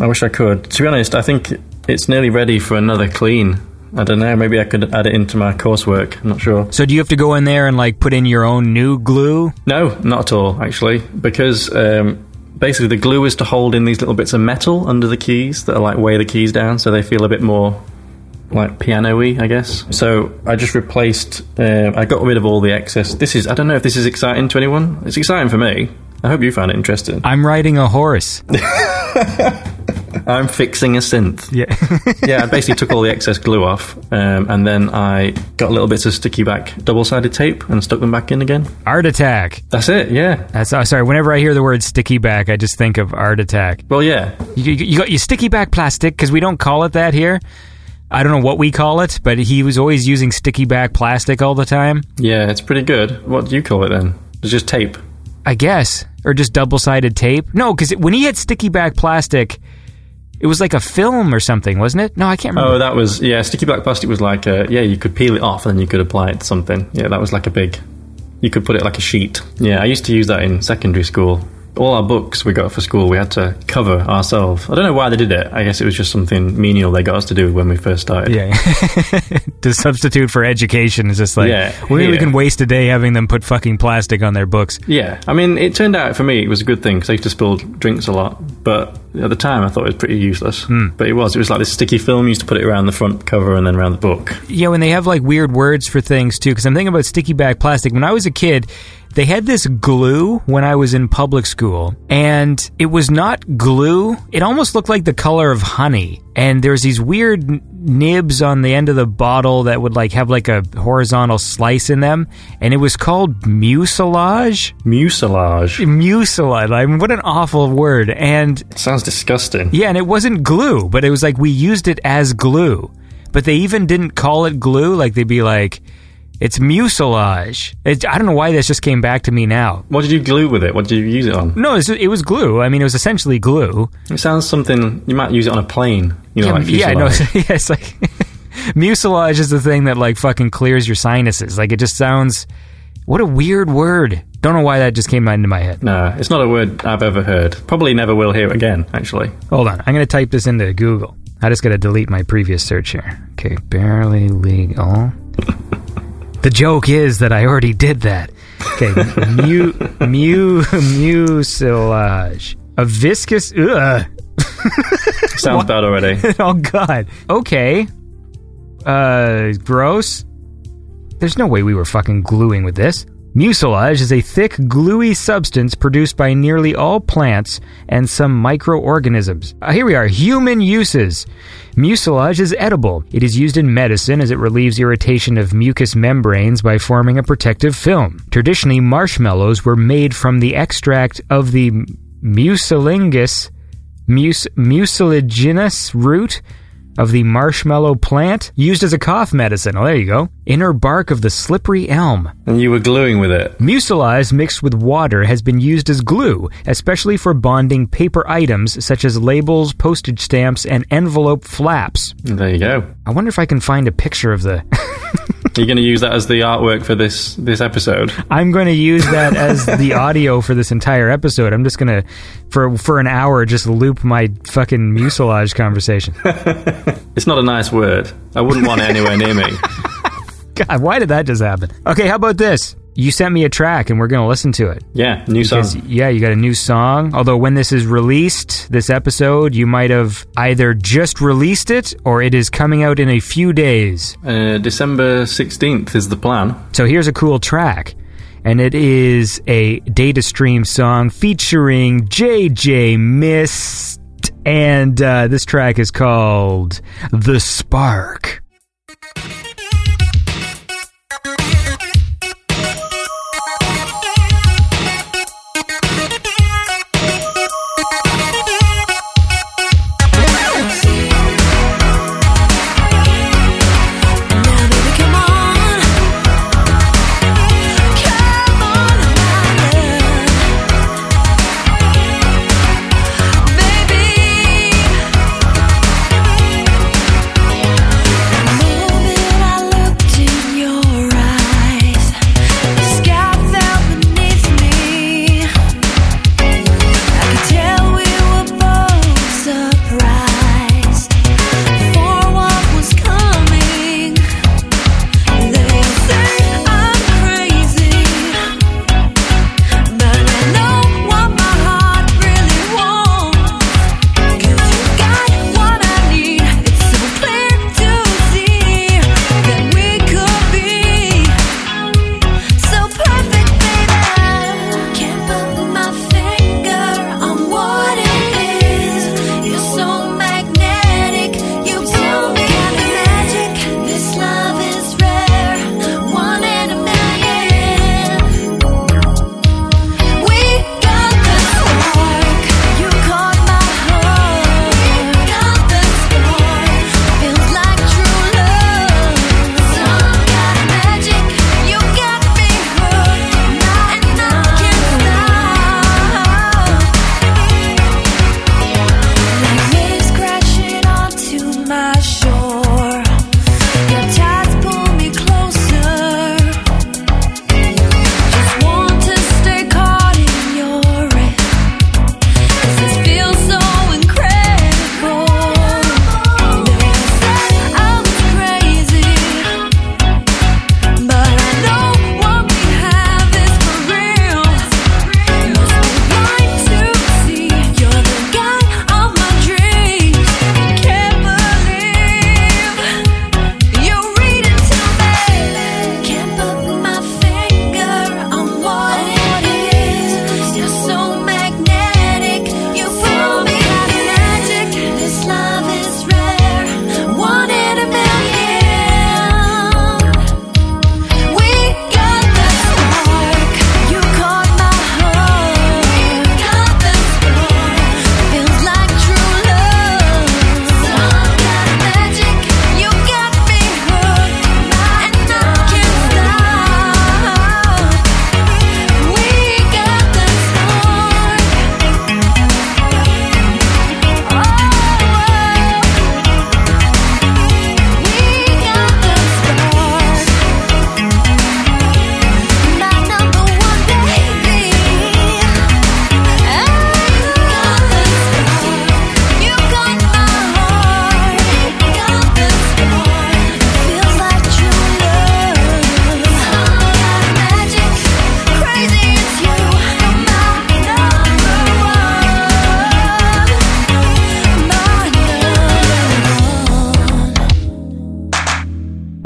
Speaker 2: I wish I could. To be honest, I think it's nearly ready for another clean. I don't know. Maybe I could add it into my coursework. I'm not sure.
Speaker 1: So do you have to go in there and like put in your own new glue?
Speaker 2: No, not at all, actually, because um, basically the glue is to hold in these little bits of metal under the keys that are like weigh the keys down, so they feel a bit more like piano-y, I guess. So I just replaced. Uh, I got rid of all the excess. This is. I don't know if this is exciting to anyone. It's exciting for me. I hope you find it interesting.
Speaker 1: I'm riding a horse.
Speaker 2: I'm fixing a synth.
Speaker 1: Yeah.
Speaker 2: yeah, I basically took all the excess glue off, um, and then I got little bits of sticky back double-sided tape and stuck them back in again.
Speaker 1: Art Attack.
Speaker 2: That's it. Yeah.
Speaker 1: That's uh, sorry. Whenever I hear the word sticky back, I just think of Art Attack.
Speaker 2: Well, yeah.
Speaker 1: You, you, you got your sticky back plastic because we don't call it that here. I don't know what we call it, but he was always using sticky back plastic all the time.
Speaker 2: Yeah, it's pretty good. What do you call it then? It's just tape.
Speaker 1: I guess, or just double sided tape. No, because when he had sticky back plastic, it was like a film or something, wasn't it? No, I can't remember.
Speaker 2: Oh, that was yeah. Sticky black plastic was like a, yeah. You could peel it off and then you could apply it to something. Yeah, that was like a big. You could put it like a sheet. Yeah, I used to use that in secondary school. All our books we got for school, we had to cover ourselves. I don't know why they did it. I guess it was just something menial they got us to do when we first started.
Speaker 1: Yeah, to substitute for education is just like
Speaker 2: Yeah,
Speaker 1: we, we
Speaker 2: yeah.
Speaker 1: can waste a day having them put fucking plastic on their books.
Speaker 2: Yeah, I mean, it turned out for me it was a good thing because I used to spill drinks a lot. But at the time, I thought it was pretty useless. Hmm. But it was. It was like this sticky film. You used to put it around the front cover and then around the book.
Speaker 1: Yeah, when they have like weird words for things too, because I'm thinking about sticky back plastic. When I was a kid, they had this glue when I was in public school, and it was not glue. It almost looked like the color of honey. And there's these weird nibs on the end of the bottle that would like have like a horizontal slice in them, and it was called mucilage.
Speaker 2: Mucilage.
Speaker 1: Mucilage. I mean, what an awful word. And
Speaker 2: Sounds disgusting.
Speaker 1: yeah, and it wasn't glue, but it was like we used it as glue. But they even didn't call it glue. Like they'd be like, it's mucilage. It, I don't know why this just came back to me now.
Speaker 2: What did you glue with it? What did you use it on?
Speaker 1: No, it's, it was glue. I mean, it was essentially glue.
Speaker 2: It sounds something you might use it on a plane. You know,
Speaker 1: yeah,
Speaker 2: like
Speaker 1: yeah, no,
Speaker 2: fuselage.
Speaker 1: yeah, it's like mucilage is the thing that like fucking clears your sinuses. Like it just sounds. What a weird word. Don't know why that just came into my head.
Speaker 2: No, it's not a word I've ever heard. Probably never will hear again. Actually,
Speaker 1: Hold on. I'm going to type this into Google. I just got to delete my previous search here. Okay, barely legal. the joke is that I already did that. Okay, mu mu mucilage. A viscous. Ugh.
Speaker 2: sounds bad already.
Speaker 1: oh God. Okay. Uh, gross. There's no way we were fucking gluing with this.
Speaker 4: Mucilage is a thick, gluey substance produced by nearly all plants and some microorganisms. Uh, here we are human uses. Mucilage is edible. It is used in medicine as it relieves irritation of mucous membranes by forming a protective film. Traditionally, marshmallows were made from the extract of the mucilaginous, mucilaginous root of the marshmallow plant, used as a cough medicine. Oh, there you go. Inner bark of the slippery elm.
Speaker 2: And you were gluing with it.
Speaker 4: Mucilage mixed with water has been used as glue, especially for bonding paper items such as labels, postage stamps, and envelope flaps.
Speaker 2: There you go.
Speaker 4: I wonder if I can find a picture of the.
Speaker 2: You're going to use that as the artwork for this this episode.
Speaker 4: I'm going to use that as the audio for this entire episode. I'm just going to, for for an hour, just loop my fucking mucilage conversation.
Speaker 2: It's not a nice word. I wouldn't want it anywhere near me.
Speaker 4: God, why did that just happen? Okay, how about this? You sent me a track and we're going to listen to it.
Speaker 2: Yeah, new song.
Speaker 4: Yeah, you got a new song. Although when this is released, this episode, you might have either just released it or it is coming out in a few days.
Speaker 2: Uh, December 16th is the plan.
Speaker 4: So here's a cool track. And it is a data stream song featuring JJ Mist. And uh, this track is called The Spark.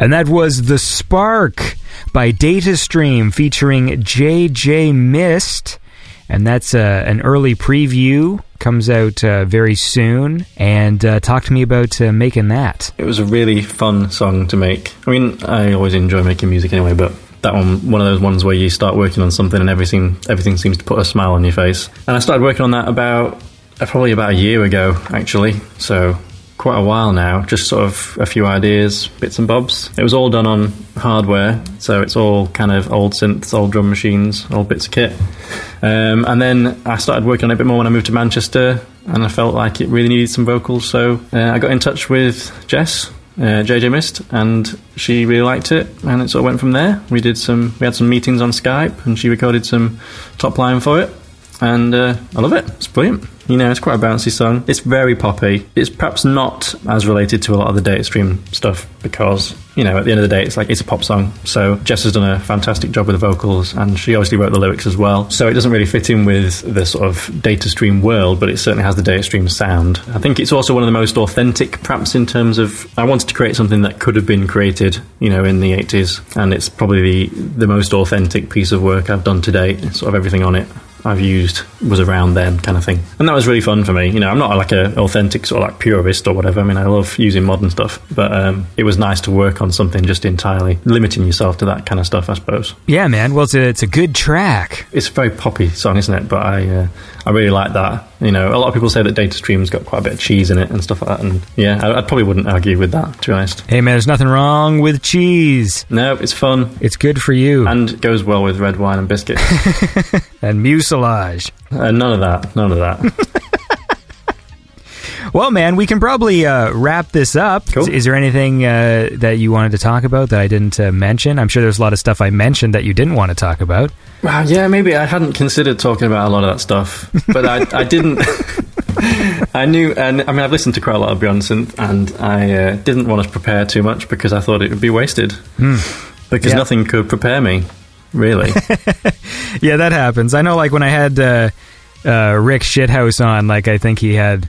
Speaker 4: And that was The Spark
Speaker 1: by Data Stream featuring JJ Mist. And that's uh, an early preview. Comes out uh, very soon. And uh, talk to me about uh, making that.
Speaker 2: It was a really fun song to make. I mean, I always enjoy making music anyway, but that one, one of those ones where you start working on something and everything, everything seems to put a smile on your face. And I started working on that about, uh, probably about a year ago, actually. So quite a while now, just sort of a few ideas, bits and bobs. It was all done on hardware, so it's all kind of old synths, old drum machines, old bits of kit. Um, and then I started working on it a bit more when I moved to Manchester, and I felt like it really needed some vocals, so uh, I got in touch with Jess. Uh, JJ Mist, and she really liked it, and it sort of went from there. We did some, we had some meetings on Skype, and she recorded some top line for it, and uh, I love it. It's brilliant. You know, it's quite a bouncy song. It's very poppy. It's perhaps not as related to a lot of the data stream stuff because, you know, at the end of the day, it's like it's a pop song. So Jess has done a fantastic job with the vocals, and she obviously wrote the lyrics as well. So it doesn't really fit in with the sort of data stream world, but it certainly has the data stream sound. I think it's also one of the most authentic, perhaps in terms of I wanted to create something that could have been created, you know, in the 80s, and it's probably the the most authentic piece of work I've done to date. Sort of everything on it I've used was around then kind of thing. And that was really fun for me. You know, I'm not like a authentic sort of like purist or whatever. I mean, I love using modern stuff, but um, it was nice to work on something just entirely limiting yourself to that kind of stuff, I suppose.
Speaker 1: Yeah, man. Well, it's a, it's a good track.
Speaker 2: It's a very poppy song, isn't it? But I uh, I really like that. You know, a lot of people say that Data Stream's got quite a bit of cheese in it and stuff like that. And yeah, I, I probably wouldn't argue with that, to be honest.
Speaker 1: Hey, man, there's nothing wrong with cheese.
Speaker 2: No, it's fun
Speaker 1: It's good for you.
Speaker 2: and goes well with red wine and biscuits.
Speaker 1: and mucilage.
Speaker 2: uh, none of that. None of that.
Speaker 1: Well, man, we can probably uh, wrap this up.
Speaker 2: Cool.
Speaker 1: Is, is there anything uh, that you wanted to talk about that I didn't uh, mention? I'm sure there's a lot of stuff I mentioned that you didn't want to talk about.
Speaker 2: Wow, yeah, maybe I hadn't considered talking about a lot of that stuff, but I, I didn't. I knew, and I mean, I've listened to quite a lot of Beyond Synth, and I uh, didn't want to prepare too much because I thought it would be wasted. Because
Speaker 1: Yeah.
Speaker 2: nothing could prepare me, really.
Speaker 1: Yeah, that happens. I know, like when I had uh, uh, Rick Shithouse on, like I think he had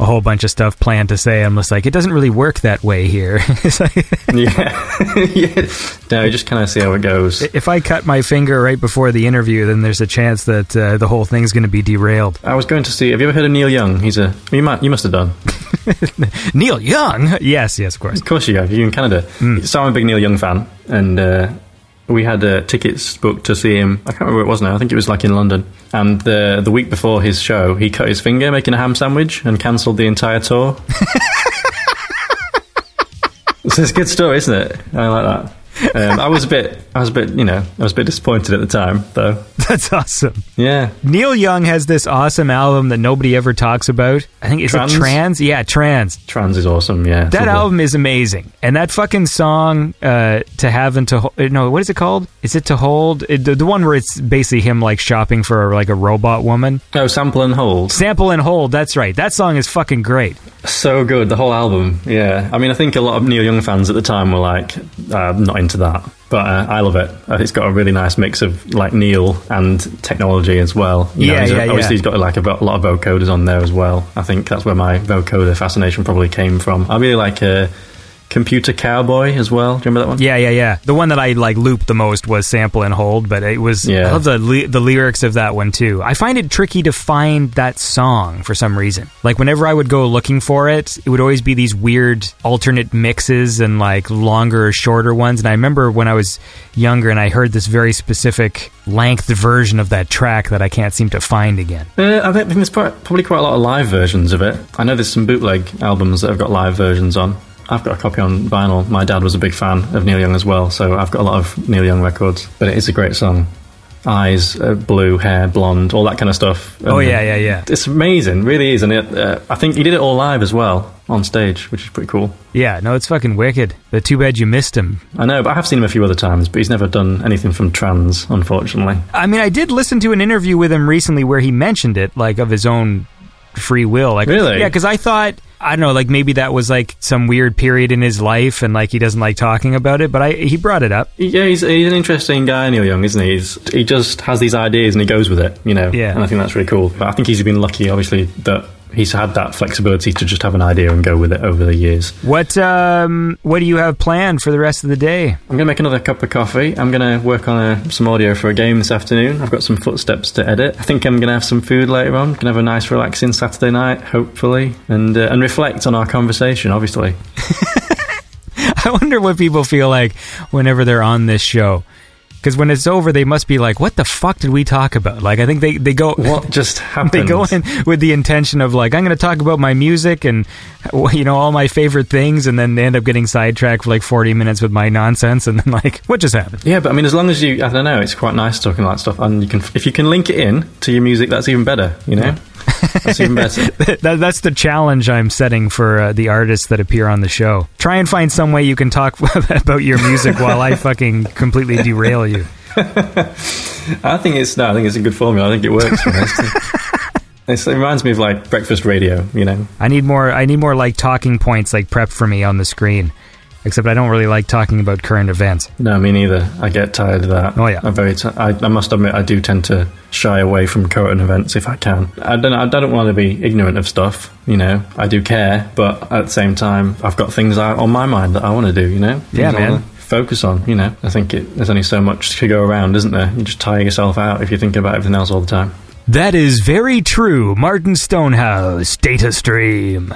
Speaker 1: a whole bunch of stuff planned to say. I'm just like, it doesn't really work that way here. Like,
Speaker 2: yeah, yeah. No, just kind of see how it goes.
Speaker 1: if I cut my finger right before the interview, then there's a chance that uh, the whole thing's going to be derailed.
Speaker 2: I was going to see. Have you ever heard of Neil Young? He's a. You might. You must have done.
Speaker 1: Neil Young, yes, yes, of course.
Speaker 2: Of course you have. You're in Canada. So I'm a big Neil Young fan, and uh, we had uh, tickets booked to see him. I can't remember where it was now. I think it was like in London. And the the week before his show, he cut his finger making a ham sandwich and cancelled the entire tour. so it's a good story, isn't it? I like that. Um, I was a bit, I was a bit, you know, I was a bit disappointed at the time, though.
Speaker 1: That's awesome.
Speaker 2: Yeah,
Speaker 1: Neil Young has this awesome album that nobody ever talks about. I think it's
Speaker 2: Trans?
Speaker 1: it Trans. Yeah, Trans.
Speaker 2: trans is awesome. Yeah,
Speaker 1: That album is amazing, and that fucking song, uh, "To Have and to Ho- uh, no, what is it called? Is it to hold? It, the, the one where it's basically him like shopping for like a robot woman.
Speaker 2: Oh, sample and hold.
Speaker 1: Sample and hold. That's right. That song is fucking great.
Speaker 2: So good, the whole album. Yeah, I mean, I think a lot of Neil Young fans at the time were like, uh, not into that, but uh, I love it. Uh, It's got a really nice mix of like Neil and technology as well. You
Speaker 1: Yeah,
Speaker 2: he's
Speaker 1: yeah,
Speaker 2: obviously
Speaker 1: yeah.
Speaker 2: he's got like a, a lot of vocoders on there as well. I think that's where my vocoder fascination probably came from. I really like uh, Computer Cowboy as well. Do you remember that one?
Speaker 1: Yeah, yeah, yeah. The one that I like looped the most was sample and hold, but it was
Speaker 2: Yeah.
Speaker 1: I love the the lyrics of that one too. I find it tricky to find that song for some reason. Like whenever I would go looking for it, it would always be these weird alternate mixes and like longer or shorter ones. And I remember when I was younger and I heard this very specific length version of that track that I can't seem to find again.
Speaker 2: Uh, I think there's probably quite a lot of live versions of it. I know there's some bootleg albums that have got live versions on. I've got a copy on vinyl. My dad was a big fan of Neil Young as well, so I've got a lot of Neil Young records. But it is a great song. Eyes, uh, blue, hair, blonde, all that kind of stuff.
Speaker 1: Oh
Speaker 2: And,
Speaker 1: yeah,
Speaker 2: uh,
Speaker 1: yeah, yeah.
Speaker 2: It's amazing, really is. And it, uh, I think he did it all live as well on stage, which is pretty cool.
Speaker 1: Yeah, no, it's fucking wicked. But too bad you missed him.
Speaker 2: I know, but I have seen him a few other times, but he's never done anything from trans, unfortunately.
Speaker 1: I mean, I did listen to an interview with him recently where he mentioned it, like of his own free will. Like,
Speaker 2: Really?
Speaker 1: Yeah, because I thought I don't know, like maybe that was like some weird period in his life, and like he doesn't like talking about it. But I he brought it up.
Speaker 2: Yeah, he's, he's an interesting guy, Neil Young, isn't he? He's, he just has these ideas and he goes with it, you know.
Speaker 1: Yeah.
Speaker 2: And I think that's really cool. But I think he's been lucky, obviously, that he's had that flexibility to just have an idea and go with it over the years.
Speaker 1: What um, what do you have planned for the rest of the day?
Speaker 2: I'm going to make another cup of coffee. I'm going to work on a, some audio for a game this afternoon. I've got some footsteps to edit. I think I'm going to have some food later on. Going to have a nice, relaxing Saturday night, hopefully, and uh, and reflect on our conversation. Obviously,
Speaker 1: I wonder what people feel like whenever they're on this show. Because when it's over, they must be like, "What the fuck did we talk about?" Like, I think they, they go
Speaker 2: what just happened?
Speaker 1: they go in with the intention of like, "I'm going to talk about my music and you know all my favorite things," and then they end up getting sidetracked for like 40 minutes with my nonsense, and then like, what just happened?
Speaker 2: Yeah, but I mean, as long as you, I don't know, it's quite nice talking about stuff, and you can, if you can link it in to your music, that's even better. You know, that's even better.
Speaker 1: that, that's the challenge I'm setting for uh, the artists that appear on the show. Try and find some way you can talk about your music while I fucking completely derail you.
Speaker 2: I think it's no, I think it's a good formula. I think it works. It's, it reminds me of like breakfast radio. You know,
Speaker 1: I need more. I need more like talking points like prep for me on the screen. Except I don't really like talking about current events.
Speaker 2: no, me neither. I get tired of that.
Speaker 1: Oh, yeah.
Speaker 2: I'm very. T- I, I must admit, I do tend to shy away from current events if I can. I don't. I don't want to be ignorant of stuff. You know, I do care, but at the same time, I've got things out on my mind that I want to do. You know,
Speaker 1: Yeah,
Speaker 2: Things I
Speaker 1: man.
Speaker 2: Focus on, you know. I think it, there's only so much to go around, isn't there? You just tire yourself out if you're thinking about everything else all the time.
Speaker 1: That is very true. Martin Stonehouse, Data Stream.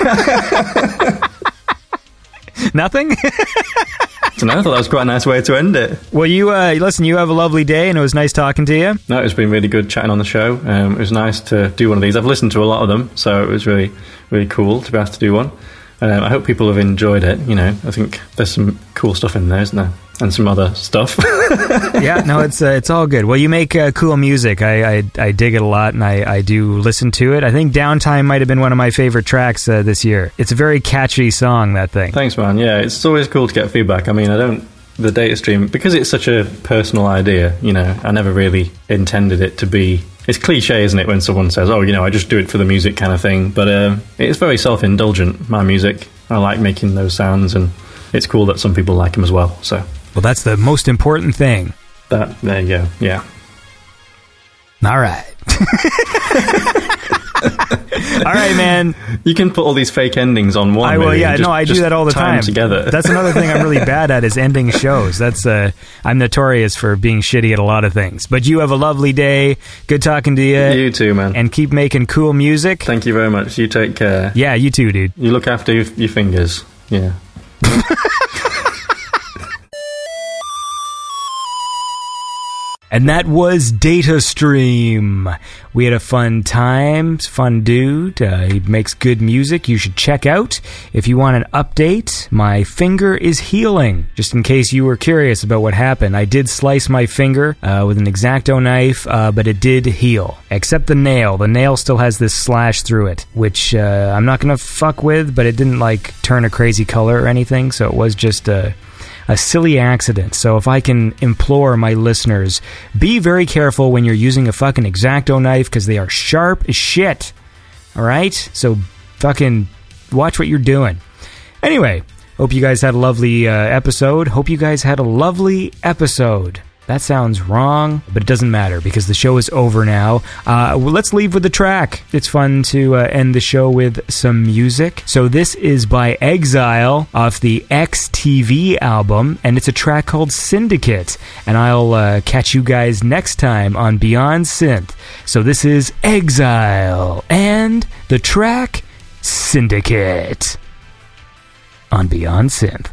Speaker 1: Nothing?
Speaker 2: No, I thought that was quite a nice way to end it.
Speaker 1: well, you uh, listen. You have a lovely day, and it was nice talking to you.
Speaker 2: No, it's been really good chatting on the show. Um, it was nice to do one of these. I've listened to a lot of them, so it was really, really cool to be asked to do one. Um, I hope people have enjoyed it. You know, I think there's some cool stuff in there, isn't there? And some other stuff.
Speaker 1: yeah, no, it's uh, it's all good. Well, you make uh, cool music. I, I I dig it a lot, and I, I do listen to it. I think "Downtime" might have been one of my favorite tracks uh, this year. It's a very catchy song. That thing.
Speaker 2: Thanks, man. Yeah, it's always cool to get feedback. I mean, I don't the data stream because it's such a personal idea. You know, I never really intended it to be. It's cliche, isn't it, when someone says, "Oh, you know, I just do it for the music," kind of thing. But um, it's very self-indulgent. My music, I like making those sounds, and it's cool that some people like them as well. So
Speaker 1: Well, that's the most important thing.
Speaker 2: that there you go. Yeah.
Speaker 1: All right. all right, man.
Speaker 2: You can put all these fake endings on one.
Speaker 1: I will. Yeah,
Speaker 2: just-
Speaker 1: no, I do that all the time.
Speaker 2: together.
Speaker 1: That's another thing I'm really bad at is ending shows. That's uh, I'm notorious for being shitty at a lot of things. But you have a lovely day. Good talking to you.
Speaker 2: you too, man.
Speaker 1: And keep making cool music.
Speaker 2: Thank you very much. You take care.
Speaker 1: yeah, you too, dude.
Speaker 2: You look after your, your fingers. Yeah.
Speaker 1: And that was Data Stream. We had a fun time. Fun dude. Uh, he makes good music. You should check out. If you want an update, my finger is healing. Just in case you were curious about what happened, I did slice my finger uh, with an X-Acto knife, uh, but it did heal. Except the nail. The nail still has this slash through it, which uh, I'm not gonna fuck with. But it didn't like turn a crazy color or anything, so it was just a a silly accident. So if I can implore my listeners, be very careful when you're using a fucking X-Acto knife because they are sharp as shit. All right? So fucking watch what you're doing. Anyway, hope you guys had a lovely uh, episode. Hope you guys had a lovely episode. That sounds wrong, but it doesn't matter because the show is over now. Uh, well, let's leave with the track. It's fun to uh, end the show with some music. So, this is by Exile off the XTV album, and it's a track called Syndicate. And I'll uh, catch you guys next time on Beyond Synth. So, this is Exile and the track Syndicate on Beyond Synth.